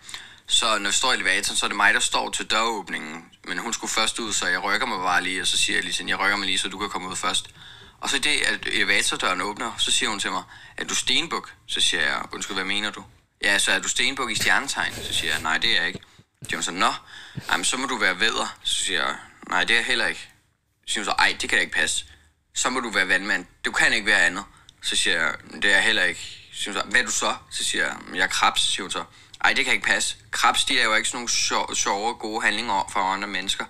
Så når vi står i elevatoren, så er det mig, der står til døråbningen. Men hun skulle først ud, så jeg rykker mig bare lige, og så siger jeg lige sådan, jeg rykker mig lige, så du kan komme ud først. Og så i det, at elevatordøren åbner, så siger hun til mig, er du stenbuk? Så siger jeg, undskyld, hvad mener du? Ja, så er du stenbuk i stjernetegn? Så siger jeg, nej, det er jeg ikke. Så siger hun så, nå, jamen, så må du være vædder. Så siger jeg, nej, det er jeg heller ikke. Så siger hun så, ej, det kan da ikke passe. Så må du være vandmand. Du kan ikke være andet. Så siger jeg, det er jeg heller ikke. Så siger hun så, hvad er du så? Så siger jeg, jeg er krebs. Så siger hun så, ej, det kan ikke passe. Krebs, de er jo ikke sådan nogle sjove, sjove gode handlinger for andre mennesker.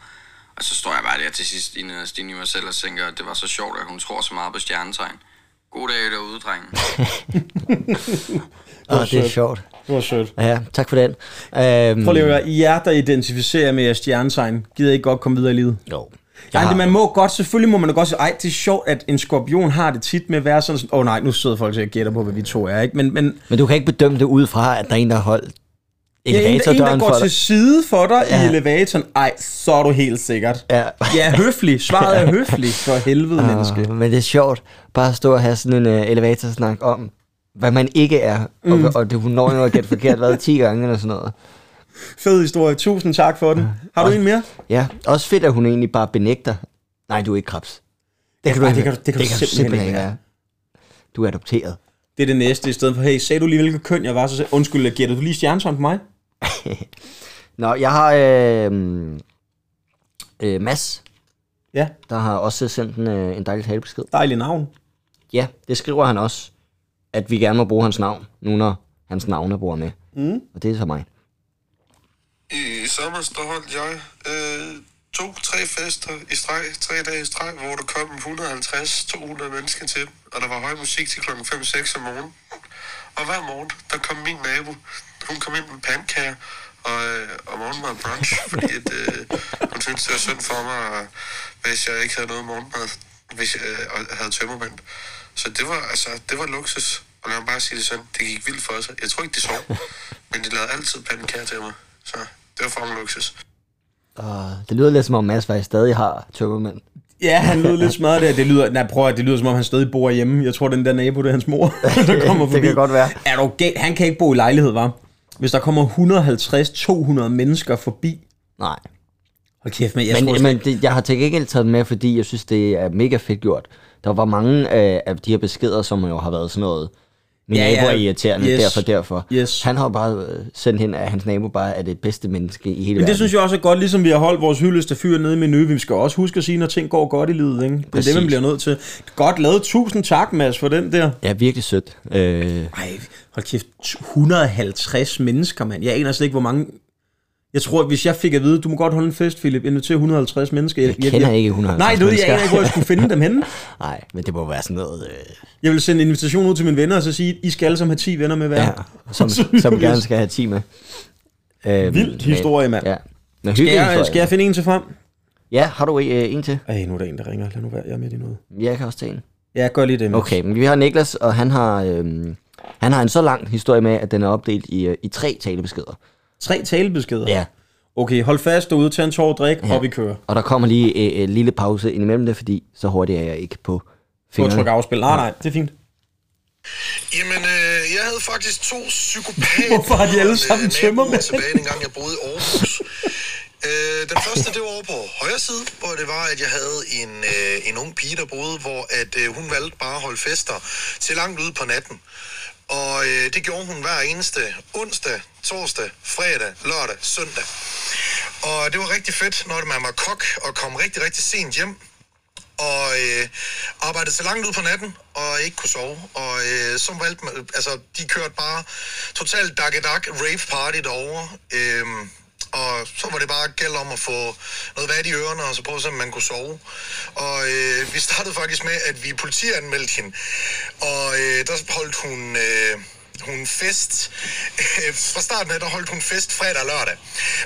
Og så står jeg bare der til sidst i i mig selv og tænker, at det var så sjovt, at hun tror så meget på stjernetegn. God dag derude, drenge. Åh, det er sjovt. Det var sødt. Ja, tak for den. Øhm, Prøv lige at høre, I jer, der identificerer med jeres stjernetegn, gider I ikke godt komme videre i livet? Jo. Nej, har- det, man må godt, selvfølgelig må man godt sige, ej, det er sjovt, at en skorpion har det tit med at være sådan, åh oh, nej, nu sidder folk til at gætte på, hvad vi to er, ikke? Men, men Men du kan ikke bedømme det ud fra, at der er en, der har holdt ja, en, en, der elevatordøren går til side for dig ja. I elevatoren, ej, så er du helt sikkert. Ja. Ja, høflig. Svaret er høflig, for helvede, menneske. Uh, men det er sjovt bare at stå og have sådan en uh, elevatorsnak om, hvad man ikke er. Mm. Og, og det, hun når jo at gætte forkert, hvad, 10 gange eller sådan noget. Fed historie. Tusind tak for den. Har du en mere? Ja, også fedt, at hun egentlig bare benægter. Nej, du er ikke krabs. Det Nej, det kan du- det kan du simpelthen ikke være. Du er adopteret. Det er det næste, i stedet for, hey, sagde du lige, hvilket køn jeg var? Så sagde, undskyld, gættede du lige stjernetegn på mig? Nå, jeg har øh, øh, Mads, Ja, der har også sendt en, øh, en dejlig talebesked. dejlig navn. Ja, det skriver han også, at vi gerne må bruge hans navn, nu når hans navn er bruger med. Mm. Og det er så mig. I sommer der holdt jeg øh, to-tre fester i streg, tre dage i streg, hvor der kom 150-200 mennesker til, og der var høj musik til klokken 5-6 om morgenen. Og hver morgen, der kom min nabo, hun kom ind med pandekager, og øh, om morgenen var brunch, fordi at, øh, hun syntes, det var synd for mig, hvis jeg ikke havde noget morgenmad, hvis jeg øh, havde tømmermænd. Så det var, altså, det var luksus. Og lad mig bare sige det sådan, det gik vildt for sig. Jeg tror ikke, de sov, men de lavede altid pandekager til mig. Så det var fucking luksus. Og det lyder lidt som om Mads faktisk stadig har tømmermænd. Ja, han lyder lidt smadret der. Det lyder, nej, prøv at, det lyder som om, han stadig bor hjemme. Jeg tror, den der nabo, det er hans mor, der kommer Det forbi. kan godt være. Er du galt? Han kan ikke bo i lejlighed, var? Hvis der kommer 150-200 mennesker forbi. Nej. Hold kæft, men jeg tror Men, slet- men det, jeg har til gengæld taget den med, fordi jeg synes, det er mega fedt gjort. Der var mange af, af de her beskeder, som jo har været sådan noget, min Ja, nabo er irriterende, Yes. derfor, derfor. Yes. Han har bare øh, sendt hen, at hans nabo bare er det bedste menneske i hele Men verden. det synes jeg også er godt, ligesom vi har holdt vores hyldeste fyr nede i menu. Vi skal også huske at sige, når ting går godt i livet. Ikke? Det er det, man bliver nødt til. Godt lavet. Tusind tak, Mads, for den der. Ja, virkelig sødt. Øh, Ej, hold kæft. 150 mennesker, mand. Jeg aner slet ikke, hvor mange... Jeg tror, hvis jeg fik at vide, du må godt holde en fest, Philip, invitere 150 mennesker. Jeg kender ikke 150 Nej, du ved, jeg aner ikke, hvor jeg skulle finde dem henne. nej, men det må være sådan noget... Øh, Jeg vil sende en invitation ud til mine venner, og så sige, I skal alle sammen have 10 venner med hver. ja, som, som gerne skal have 10 med. Øh, Vildt historie, mand. Ja. Men Skal jeg, historie. skal jeg finde en til frem? Ja, har du øh, en til? Ej, nu er der en, der ringer. Lad nu være, jeg er midt i noget. Jeg kan også tage en. Ja, gør lige det. Mads. Okay, men vi har Niklas, og han har, øhm, han har en så lang historie med, at den er opdelt i, øh, i tre talebeskeder. Tre talebeskeder. Ja. Okay, hold fast derude, tag en tår drik, ja. og vi kører. Og der kommer lige øh, en lille pause indimellem det, fordi så hurtigt er jeg ikke på fingrene. trykke afspil. Nej, nej, det er fint. Jamen, øh, jeg havde faktisk to psykopater. Hvorfor har de alle sammen naboer tømmermænd? tilbage, dengang jeg boede i Aarhus. Øh, den første, det var over på højre side, hvor det var, at jeg havde en, øh, en ung pige, der boede, hvor at, øh, hun valgte bare at holde fester til langt ude på natten. Og øh, det gjorde hun hver eneste onsdag, torsdag, fredag, lørdag, søndag. Og det var rigtig fedt, når man var kok og kom rigtig, rigtig sent hjem og øh, arbejdede så langt ud på natten, og ikke kunne sove. Og øh, så valgte man, altså, de kørte bare totalt dak dak rave party derovre. Øh, og så var det bare gæld om at få noget vand i ørerne, og så prøve, så man kunne sove. Og øh, vi startede faktisk med, at vi politianmeldte hende. Og øh, der holdt hun... Øh, hun fest. Øh, Fra starten af, der holdt hun fest fredag og lørdag.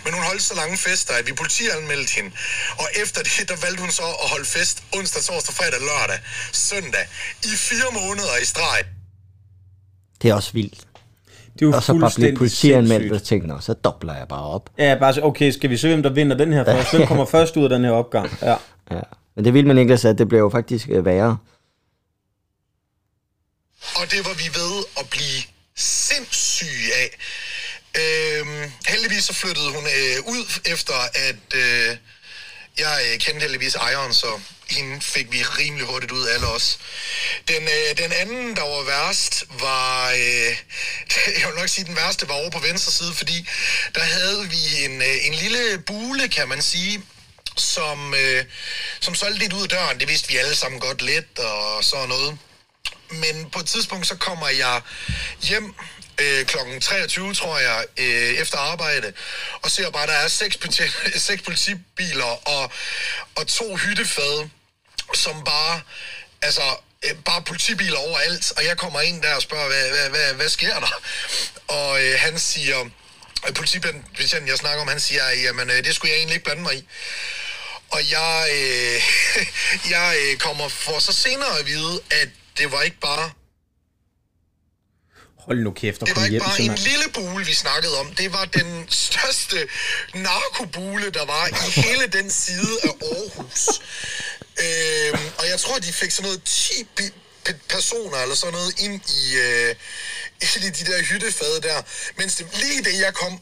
Men hun holdt så lange fester, at vi politianmeldte hende. Og efter det, der valgte hun så at holde fest onsdag, torsdag, fredag, lørdag, søndag. I fire måneder i streg. Det er også vildt. Det er jo Og så bare blive fuldstændig politianmeldt og tænke, "Nå, så dobler jeg bare op. Ja, bare så, okay, skal vi se, hvem der vinder den her først? Hvem kommer først ud af den her opgang? Ja. Ja. Men det vil man ikke at det bliver jo faktisk øh, værre. Og det var vi ved at blive sindssyge af. Øhm, heldigvis så flyttede hun øh, ud efter, at øh, jeg øh, kendte heldigvis ejeren, så hende fik vi rimelig hurtigt ud alle os. Den, øh, den anden, der var værst, var... Øh, jeg vil nok sige, den værste var over på venstre side, fordi der havde vi en, øh, en lille bule, kan man sige, som, øh, som solgte lidt ud af døren. Det vidste vi alle sammen godt lidt og sådan noget. Men på et tidspunkt, så kommer jeg hjem øh, klokken 23, tror jeg, øh, efter arbejde, og ser bare, at der er seks, politi- seks politibiler og, og to hyttefade, som bare, altså, øh, bare politibiler overalt, og jeg kommer ind der og spørger, hvad, hvad, hvad, hvad sker der? Og øh, han siger, øh, politibetjenten, jeg snakker om, han siger, jamen, øh, det skulle jeg egentlig ikke blande mig i. Og jeg, øh, jeg øh, kommer for så senere at vide, at det var ikke bare Hold nu kæft og det kom var hjem ikke bare en lille bule, vi snakkede om. Det var den største narkobule, der var i hele den side af Aarhus. Øhm, og jeg tror, de fik sådan noget 10 bi- pe- personer eller sådan noget ind i, øh, i de der hyttefade der. Mens det, lige da jeg kom,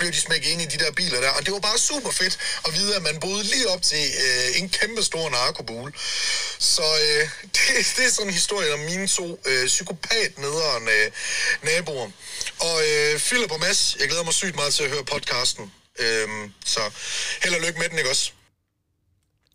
blev de smækket ind i de der biler der. Og det var bare super fedt at vide, at man boede lige op til øh, en kæmpe stor narkobule. Så øh, det, det er sådan en historie om mine to øh, psykopat-nederen øh, naboer. Og øh, Philip og Mads, jeg glæder mig sygt meget til at høre podcasten. Øhm, så held og lykke med den, ikke også?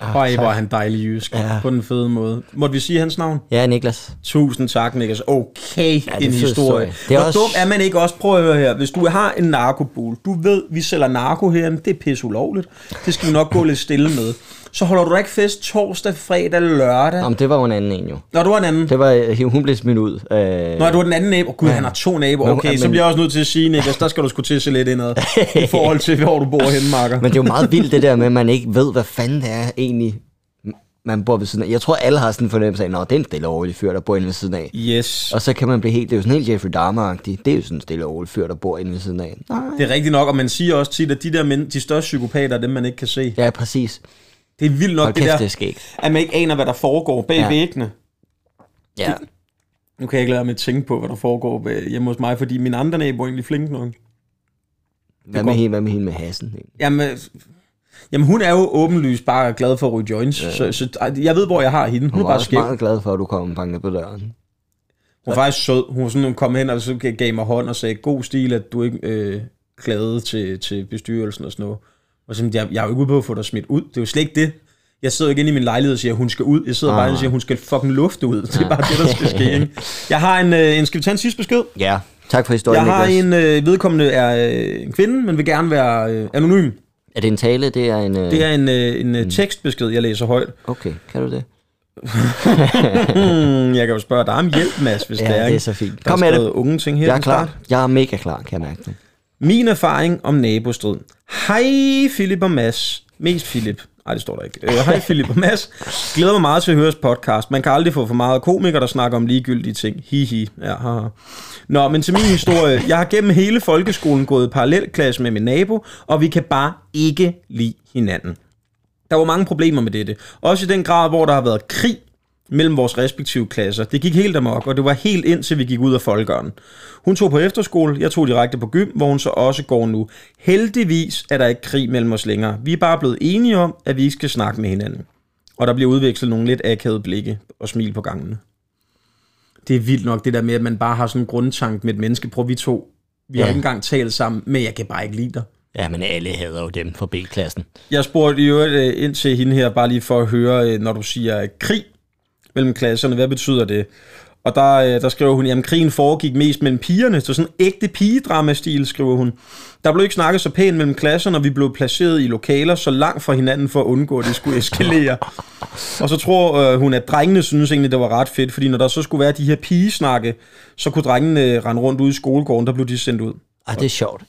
Ej, hvor er han dejlig jysk. Ja. På den fede måde. Måtte vi sige hans navn? Ja, Niklas. Tusind tak, Niklas. Okay, er en historie. Det er Hvor også- dum er man ikke også? Prøv at høre her. Hvis du har en narkobul, du ved, vi sælger narko herinde, det er pisse ulovligt. Det skal vi nok gå lidt stille med. Så holder du da ikke fest torsdag, fredag, lørdag. Om det var jo en anden en jo. Nå, du var en anden. Det var, øh, hun blev smidt ud. Øh, Nå, du var den anden nabo. Gud, han har to naboer. Men- Okay, så men- bliver jeg også nødt til at sige, Niklas, der skal du sgu til at se lidt indad. I forhold til, hvor du bor henne, Marker. Men det er jo meget vildt det der med, at man ikke ved, hvad fanden det er egentlig, man bor ved siden af. Jeg tror, alle har sådan en fornemmelse af, at det er en stille og rolig fyr, der bor inde ved siden af. Yes. Og så kan man blive helt, det er jo sådan helt Jeffrey Dahmer-agtigt. Det er jo sådan en stille og rolig fyr, der bor inde ved siden af. Nej. Det er rigtigt nok, og man siger også tit, at de der men, de største psykopater er dem, man ikke kan se. Ja, præcis. Det er vildt nok, Hold det kæft, der, det er skægt. at man ikke aner, hvad der foregår bag Ja. væggene. Ja. Nu kan jeg ikke lade mig at tænke på, hvad der foregår bag- hjemme hos mig, fordi mine andre naboer er egentlig flink nok. Hvad med, hende, hvad med hende med hassen? Jamen, jamen, hun er jo åbenlyst bare glad for at ryge joints, ja. så, så jeg ved, hvor jeg har hende. Hun, Hun er var bare skæv. meget glad for, at du kom og bankede på døren. Hun er faktisk sød. Hun var sådan, hun kom hen og så gav mig hånd og sagde, god stil, at du ikke øh, klagede til, til bestyrelsen og sådan noget. Og sådan, jeg, jeg er jo ikke ude på at få dig smidt ud. Det er jo slet ikke det. Jeg sidder ikke inde i min lejlighed og siger, at hun skal ud. Jeg sidder Ah. bare og siger, at hun skal fucking lufte ud. Det er bare det, der skal ske. Ikke? Jeg har en, øh, en, skal vi tage en sidste besked? Ja, tak for historien, Jeg har Niklas. en, øh, vedkommende er øh, en kvinde, men vil gerne være øh, anonym. Er det en tale? Det er en... Øh... Det er en, øh, en øh, tekstbesked, jeg læser højt. Okay, kan du det? Hmm, jeg kan jo spørge dig om hjælp, Mads, hvis Ja, det er. det er så fint. Der Kom er med det. unge ting her. Jeg er til start. klar. Jeg er mega klar, kan jeg mærke det. Min erfaring om nabostrid. Hej Philip og Mads. Mest Philip. Nej, det står der ikke. Øh, Hej Philip og Mads. Glæder mig meget til at høre jeres podcast. Man kan aldrig få for meget komikere, der snakker om ligegyldige ting. Hihi. Ja, haha. Nå, men til min historie. Jeg har gennem hele folkeskolen gået i parallelklasse med min nabo, og vi kan bare ikke lide hinanden. Der var mange problemer med dette. Også i den grad, hvor der har været krig mellem vores respektive klasser. Det gik helt amok, og det var helt indtil vi gik ud af folkeren. Hun tog på efterskole, jeg tog direkte på gym, hvor hun så også går nu. Heldigvis er der ikke krig mellem os længere. Vi er bare blevet enige om, at vi ikke skal snakke med hinanden. Og der bliver udvekslet nogle lidt akavede blikke og smil på gangene. Det er vildt nok, det der med, at man bare har sådan en grundtank med et menneske. Prøv vi to. Vi har Ja. ikke engang talt sammen, men jeg kan bare ikke lide dig. Ja, men alle hader jo dem fra B-klassen. Jeg spurgte i øvrigt øh, ind til hende her, bare lige for at høre, øh, når du siger krig mellem klasserne, hvad betyder det? Og der, øh, der skriver hun, at krigen foregik mest mellem pigerne, så sådan ægte pigedramastil, skriver hun. Der blev ikke snakket så pænt mellem klasserne, og vi blev placeret i lokaler så langt fra hinanden for at undgå, at det skulle eskalere. Og så tror øh, hun, at drengene synes egentlig, det var ret fedt, fordi når der så skulle være de her pigesnakke, så kunne drengene øh, rende rundt ude i skolegården, der blev de sendt ud. Ah, det er sjovt.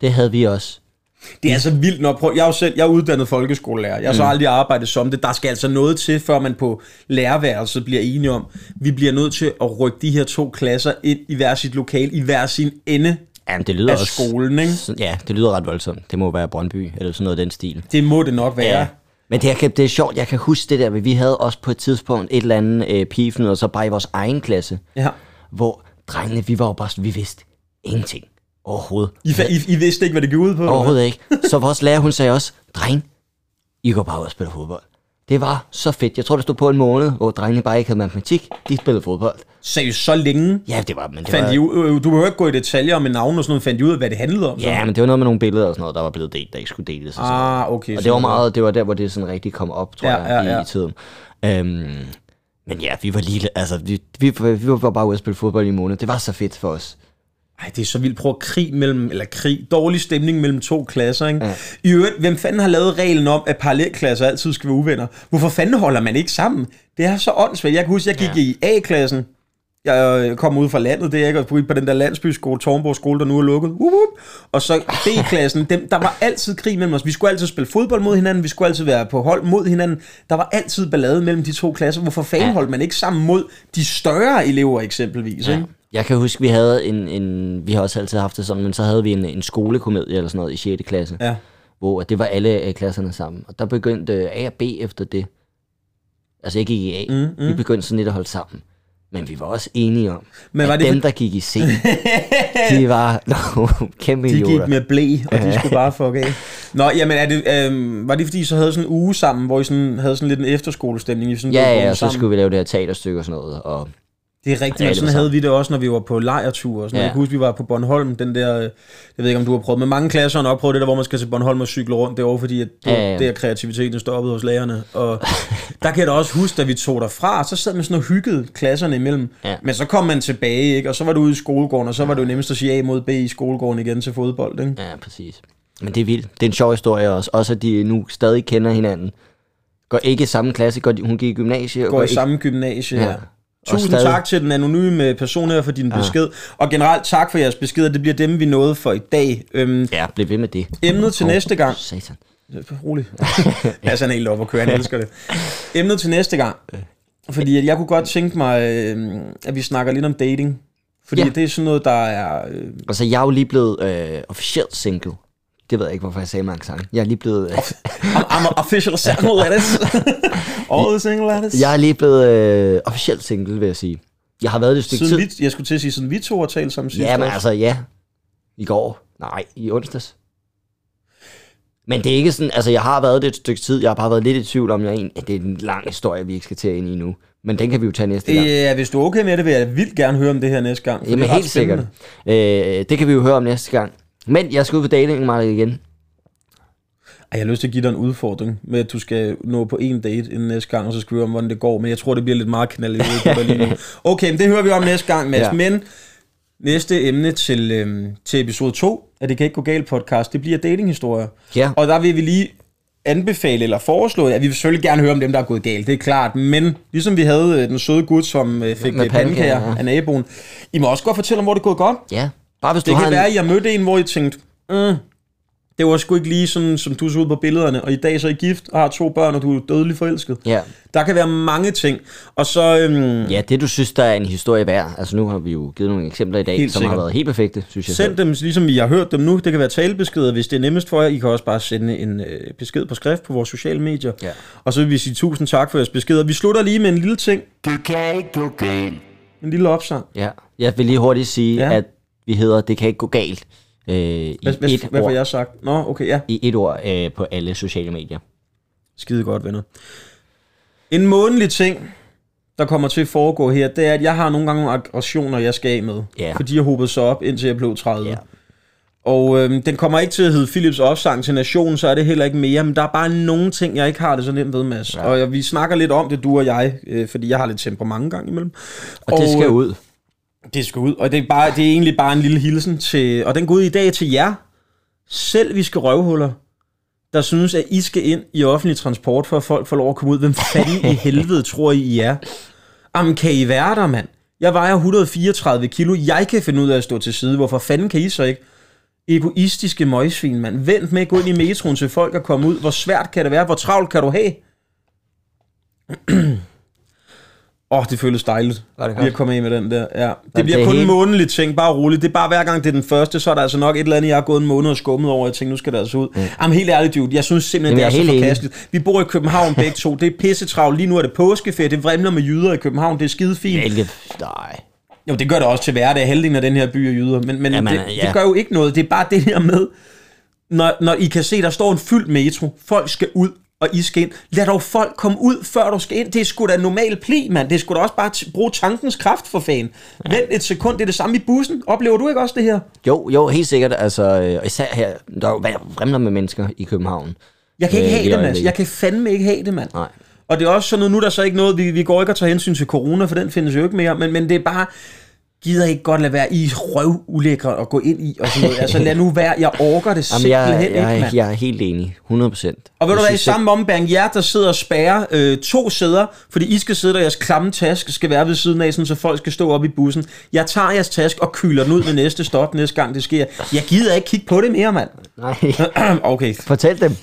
Det havde vi også. Det er altså vildt nok. Prøv, jeg er jo selv jeg er uddannet folkeskolelærer. Jeg har så aldrig arbejdet som det. Der skal altså noget til, før man på lærerværelset bliver enige om, vi bliver nødt til at rykke de her to klasser ind i hver sit lokal, i hver sin ende Jamen, det lyder af også... skolen. Ikke? Ja, det lyder ret voldsomt. Det må være Brøndby, eller sådan noget af den stil. Det må det nok være. Men det, er, det er sjovt, jeg kan huske det der, vi havde også på et tidspunkt et eller andet øh, pigefnid, og så bare i vores egen klasse, Ja. hvor drengene, vi var jo bare vi vidste ingenting Overhovedet. I, I, I vidste ikke, hvad det gik ud på? Overhovedet ikke. Så vores lærer, hun sagge også, dreng, I går bare ud og spiller fodbold. Det var så fedt. Jeg tror, det stod på en måned, hvor drengene bare ikke havde matematik. De spillede fodbold. Seriøst, så længe? Ja, det var... Men det Fandt var, de ud, øh, du behøver ikke gå i detaljer med navn og sådan noget. Fandt de ud af, hvad det handlede om? så? Ja, men det var noget med nogle billeder og sådan noget, der var blevet delt, der ikke skulle deles. Og, sådan. Ah, okay. og det var meget, det var der, hvor det sådan rigtig kom op, tror Ja, jeg, ja, ja. i, i tiden. Øhm, men ja, vi var lige, altså, vi, vi, vi var bare ude at spille fodbold i en måned. Det var så fedt for os. Ej, det er så vildt. Prøv at krig mellem, eller krig, dårlig stemning mellem to klasser, ikke? Ja. I øvrigt, hvem fanden har lavet reglen om, at parallelklasser altid skal være uvenner? Hvorfor fanden holder man ikke sammen? Det er så åndssvagt. Jeg kan huske, jeg gik ja. i A-klassen. Jeg øh, kom ud fra landet, det er ikke, på den der landsbyskole, Tornborg skole, der nu er lukket. Uh, uh. Og så B-klassen, dem, der var altid krig mellem os. Vi skulle altid spille fodbold mod hinanden, vi skulle altid være på hold mod hinanden. Der var altid ballade mellem de to klasser. Hvorfor fanden holdt man ikke sammen mod de større elever eksempelvis? Ja. Ikke? Jeg kan huske, vi havde en, en, vi har også altid haft det sådan, men så havde vi en, en skolekomedie eller sådan noget i 6. klasse, Ja. hvor det var alle øh, klasserne sammen. Og der begyndte øh, A og B efter det. Altså jeg gik i A. Mm, mm. Vi begyndte sådan lidt at holde sammen. Men vi var også enige om, Men at var det dem, der gik i C, de var nogle kæmpe De gik med blæ, og de skulle bare fuck af. Nå, jamen, er det, øh, var det fordi, I så havde sådan en uge sammen, hvor I sådan, havde sådan lidt en efterskolestemning? I sådan Ja, ja, og så sammen? skulle vi lave det her teaterstykke og sådan noget. Og Det er rigtigt, Ja, det sådan havde vi det også, når vi var på lejrtur. Og sådan. Ja. Ja. Jeg kan huske, vi var på Bornholm, den der, jeg ved ikke, om du har prøvet, men mange klasser har nok prøvet det der, hvor man skal til Bornholm og cykle rundt. Det var fordi, at det, Ja, ja, ja. der kreativiteten stoppede hos lærerne. Og der kan jeg da også huske, da vi tog derfra, så sad man sådan og hyggede klasserne imellem. Ja. Men så kom man tilbage, ikke? og så var du ude i skolegården, og så var det jo nemmest at sige A mod B i skolegården igen til fodbold. Ikke? ja, præcis. Men det er vildt. Det er en sjov historie også. Også at de nu stadig kender hinanden. Går ikke i samme klasse. Går, de- hun gik i gymnasiet. og Går i ikke, samme gymnasie, ja. Ja. Ja. Og Tusind stadig- tak til den anonyme person her for din besked. Og generelt tak for jeres beskeder. Det bliver dem, vi nåede for i dag. Øhm, Ja, bliv ved med det. Emnet til Åh, næste gang. Satan. Rolig. jeg er sådan helt op at køre, han elsker det. Emnet til næste gang. Fordi at jeg kunne godt tænke mig, øh, at vi snakker lidt om dating. Fordi Ja. ja. det er sådan noget, der er... Øh, Altså, jeg er jo lige blevet øh, officielt single. Det ved jeg ikke, hvorfor jeg sagde mange sange. Jeg er lige blevet... I'm, I'm a official single lettuce. All the single lettuce. jeg er lige blevet øh, officielt single, vil jeg sige. Jeg har været det et stykke Siden tid. vi, jeg skulle til at sige, siden vi to har talt sammen sidst. Ja, men altså, ja. I går. Nej, i onsdags. Men det er ikke sådan, altså jeg har været det et stykke tid, jeg har bare været lidt i tvivl om, jeg en, at det er en lang historie, vi ikke skal til ind i nu. Men den kan vi jo tage næste gang. Ja, hvis du er okay med det, vil jeg vildt gerne høre om det her næste gang. Jamen er helt sikkert. Øh, det kan vi jo høre om næste gang. Men jeg skal ud på datingmarkedet igen. Ej, Jeg har lyst til at give dig en udfordring med, at du skal nå på en date inden næste gang, og så skrive om, hvordan det går. Men jeg tror, det bliver lidt meget nu. Okay, men det hører vi om næste gang, Mads. Ja. Men næste emne til, øhm, til episode 2 af Det kan ikke gå galt podcast, det bliver datinghistorier. Ja. Og der vil vi lige anbefale eller foreslå, at vi vil selvfølgelig gerne høre om dem, der er gået galt, det er klart. Men ligesom vi havde øh, den søde gut, som øh, fik pandekager, ja. af naboen, I må også godt fortælle om, hvor det er gået godt. Ja, bare hvis du Det har kan en... være, at jeg mødte en, hvor I tænkte, mm, det var sgu ikke lige sådan, som du så ud på billederne, og i dag så er I gift og har to børn, og du er dødelig forelsket. Ja. Der kan være mange ting. Og så, øhm, ja, det du synes, der er en historie værd. Altså nu har vi jo givet nogle eksempler i dag, Helt som sikkert. har været helt perfekte, synes jeg send selv. dem, ligesom I har hørt dem nu. Det kan være talebeskeder, hvis det er nemmest for jer. I kan også bare sende en øh, besked på skrift på vores sociale medier. Ja. Og så vil vi sige tusind tak for jeres beskeder. Vi slutter lige med en lille ting, Det kan ikke gå galt. en lille opsang. Ja, jeg vil lige hurtigt sige, ja. at vi hedder Det kan ikke gå galt. Øh, i, Hvad, hvad, et hvad får jeg sagt? Nå, okay, ja. I et ord øh, på alle sociale medier. Skide godt, venner. En månedlig ting, der kommer til at foregå her, det er, at jeg har nogle gange nogle aggressioner, jeg skal af med. Ja. For de har hobet sig op, indtil jeg blev 30. Ja. Og øhm, den kommer ikke til at hedde Philips opsang til nationen, så er det heller ikke mere. Men der er bare nogle ting, jeg ikke har det så nemt ved, Mads. Ja. Og jeg, vi snakker lidt om det, du og jeg, øh, fordi jeg har lidt temperament gang imellem. Og, det skal øh, ud. Det skal ud, og det er, bare, det er egentlig bare en lille hilsen til, og den går ud i dag til jer. Selv vi skal røvhuller, der synes, at I skal ind i offentlig transport, for at folk får lov at komme ud. Hvem fanden i helvede tror I, I er? Jamen, kan I være der, mand? Jeg vejer 134 kilo. Jeg kan finde ud af at stå til side. Hvorfor fanden kan I så ikke? Egoistiske møgsvin, mand. Vent med at gå ind i metroen til folk at komme ud. Hvor svært kan det være? Hvor travlt kan du have? Åh, oh, det føles dejligt. Var det Lige godt? at komme af med den der. Ja. Det det bliver er kun en helt- månedlig ting. Bare roligt. Det er bare hver gang det er den første, så er der altså nok et eller andet, jeg har gået en måned og skummet over. Jeg tænkte, nu skal det altså ud. Mm. Jamen helt ærligt, dude. Jeg synes simpelthen, Jamen, det er, er så enig. forkasteligt. Vi bor i København begge to. Det er pissetravlt. Lige nu er det påskeferie. Det vrimler med jyder i København. Det er skide fint. Hvilket, nej. Jo, det gør det også til hverdag. Halvdelen af den her by er jyder. Men, men Jamen, det, ja. det gør jo ikke noget. Det er bare det her med, når, når I kan se, der står en fyldt metro. Folk skal ud, og I skal ind. Lad dog folk komme ud, før du skal ind. Det er sgu da normal pli, mand. Det er sgu da også bare at bruge tankens kraft for fan. Ja. Vent et sekund, det er det samme i bussen. Oplever du ikke også det her? Jo, jo, helt sikkert. Altså, øh, især her, der er jo med mennesker i København. Jeg kan ikke Øh, have det, Mads. Jeg kan fandme ikke have det, mand. Nej. Og det er også sådan noget, nu er der så ikke noget, vi, vi går ikke og tager hensyn til corona, for den findes jo ikke mere, men, men det er bare, gider ikke godt lade være i røv ulækre at gå ind i, og sådan noget. Altså lad nu være, jeg orker det Jamen, simpelthen jeg, ikke, jeg, mand. jeg er helt enig. 100 procent. Og ved du hvad, i samme ombæring, jer der sidder og spærrer øh, to sæder, fordi I skal sidde der, jeres klamme task skal være ved siden af, sådan, så folk skal stå op i bussen. Jeg tager jeres task og kyler den ud ved næste stop, næste gang det sker. Jeg gider ikke kigge på det mere, mand. Nej, okay, fortæl dem.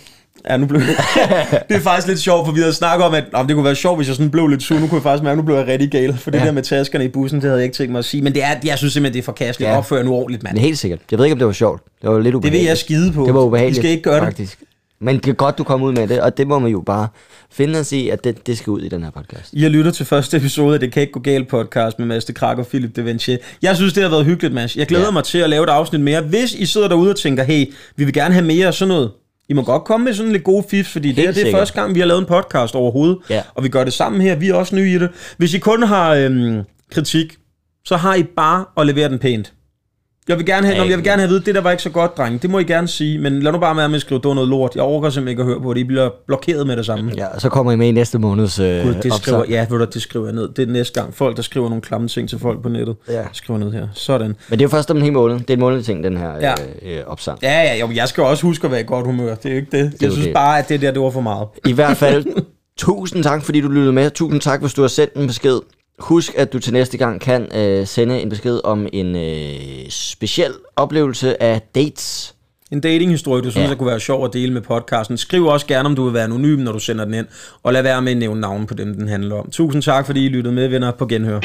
Ja, nu blev det er faktisk lidt sjovt, for vi havde snakket om, at om det kunne være sjovt, hvis jeg sådan blev lidt sur. Nu kunne jeg faktisk mærke, at nu blev jeg rigtig gal. For det Ja. der med taskerne i bussen, det havde jeg ikke tænkt mig at sige. Men det er, jeg synes simpelthen, det er forkasteligt. Ja. Opfør nu ordentligt, mand. Men helt sikkert. Jeg ved ikke, om det var sjovt. Det var lidt Det ubehageligt. vil jeg skide på. Det var ubehageligt. I skal ikke gøre det. faktisk. Men det er godt, du kom ud med det, og det må man jo bare finde os i, at det, det skal ud i den her podcast. I har lyttet til første episode af Det kan ikke gå galt podcast med Mads de Krak og Philip de Vinci. Jeg synes, det har været hyggeligt, Mads. Jeg glæder ja. Ja. mig til at lave et afsnit mere. Hvis I sidder derude og tænker, hey, vi vil gerne have mere af sådan noget. I må godt komme med sådan lidt gode fif, fordi det, her, det er sikkert. første gang, vi har lavet en podcast overhovedet. Ja. Og vi gør det sammen her. Vi er også nye i det. Hvis I kun har øhm, kritik, så har I bare at levere den pænt. Jeg vil gerne have, Ja, jeg vil gerne have at vide, det der var ikke så godt, dreng. Det må I gerne sige, men lad nu bare være med at skrive, det var noget lort. Jeg overgår simpelthen ikke at høre på det. I bliver blokeret med det samme. Ja, og så kommer I med i næste måneds øh, Gud, det skriver, opsang. ja, ved du, det skriver jeg ned. Det er næste gang. Folk, der skriver nogle klamme ting til folk på nettet. Ja. Skriver ned her. Sådan. Men det er jo først om en hel måned. Det er en månedlig ting, den her Ja. øh, øh, opsang. Ja, ja, jo, jeg skal også huske at være i godt humør. Det er jo ikke det. er Jeg synes det. bare, at det der, det var for meget. I hvert fald, tusind tak, fordi du lyttede med. Tusind tak, hvis du har sendt en besked. Husk, at du til næste gang kan øh, sende en besked om en øh, speciel oplevelse af dates. En datinghistorie, du synes, Ja. kunne være sjov at dele med podcasten. Skriv også gerne, om du vil være anonym, når du sender den ind. Og lad være med at nævne navn på dem, den handler om. Tusind tak, fordi I lyttede med, venner. På genhør.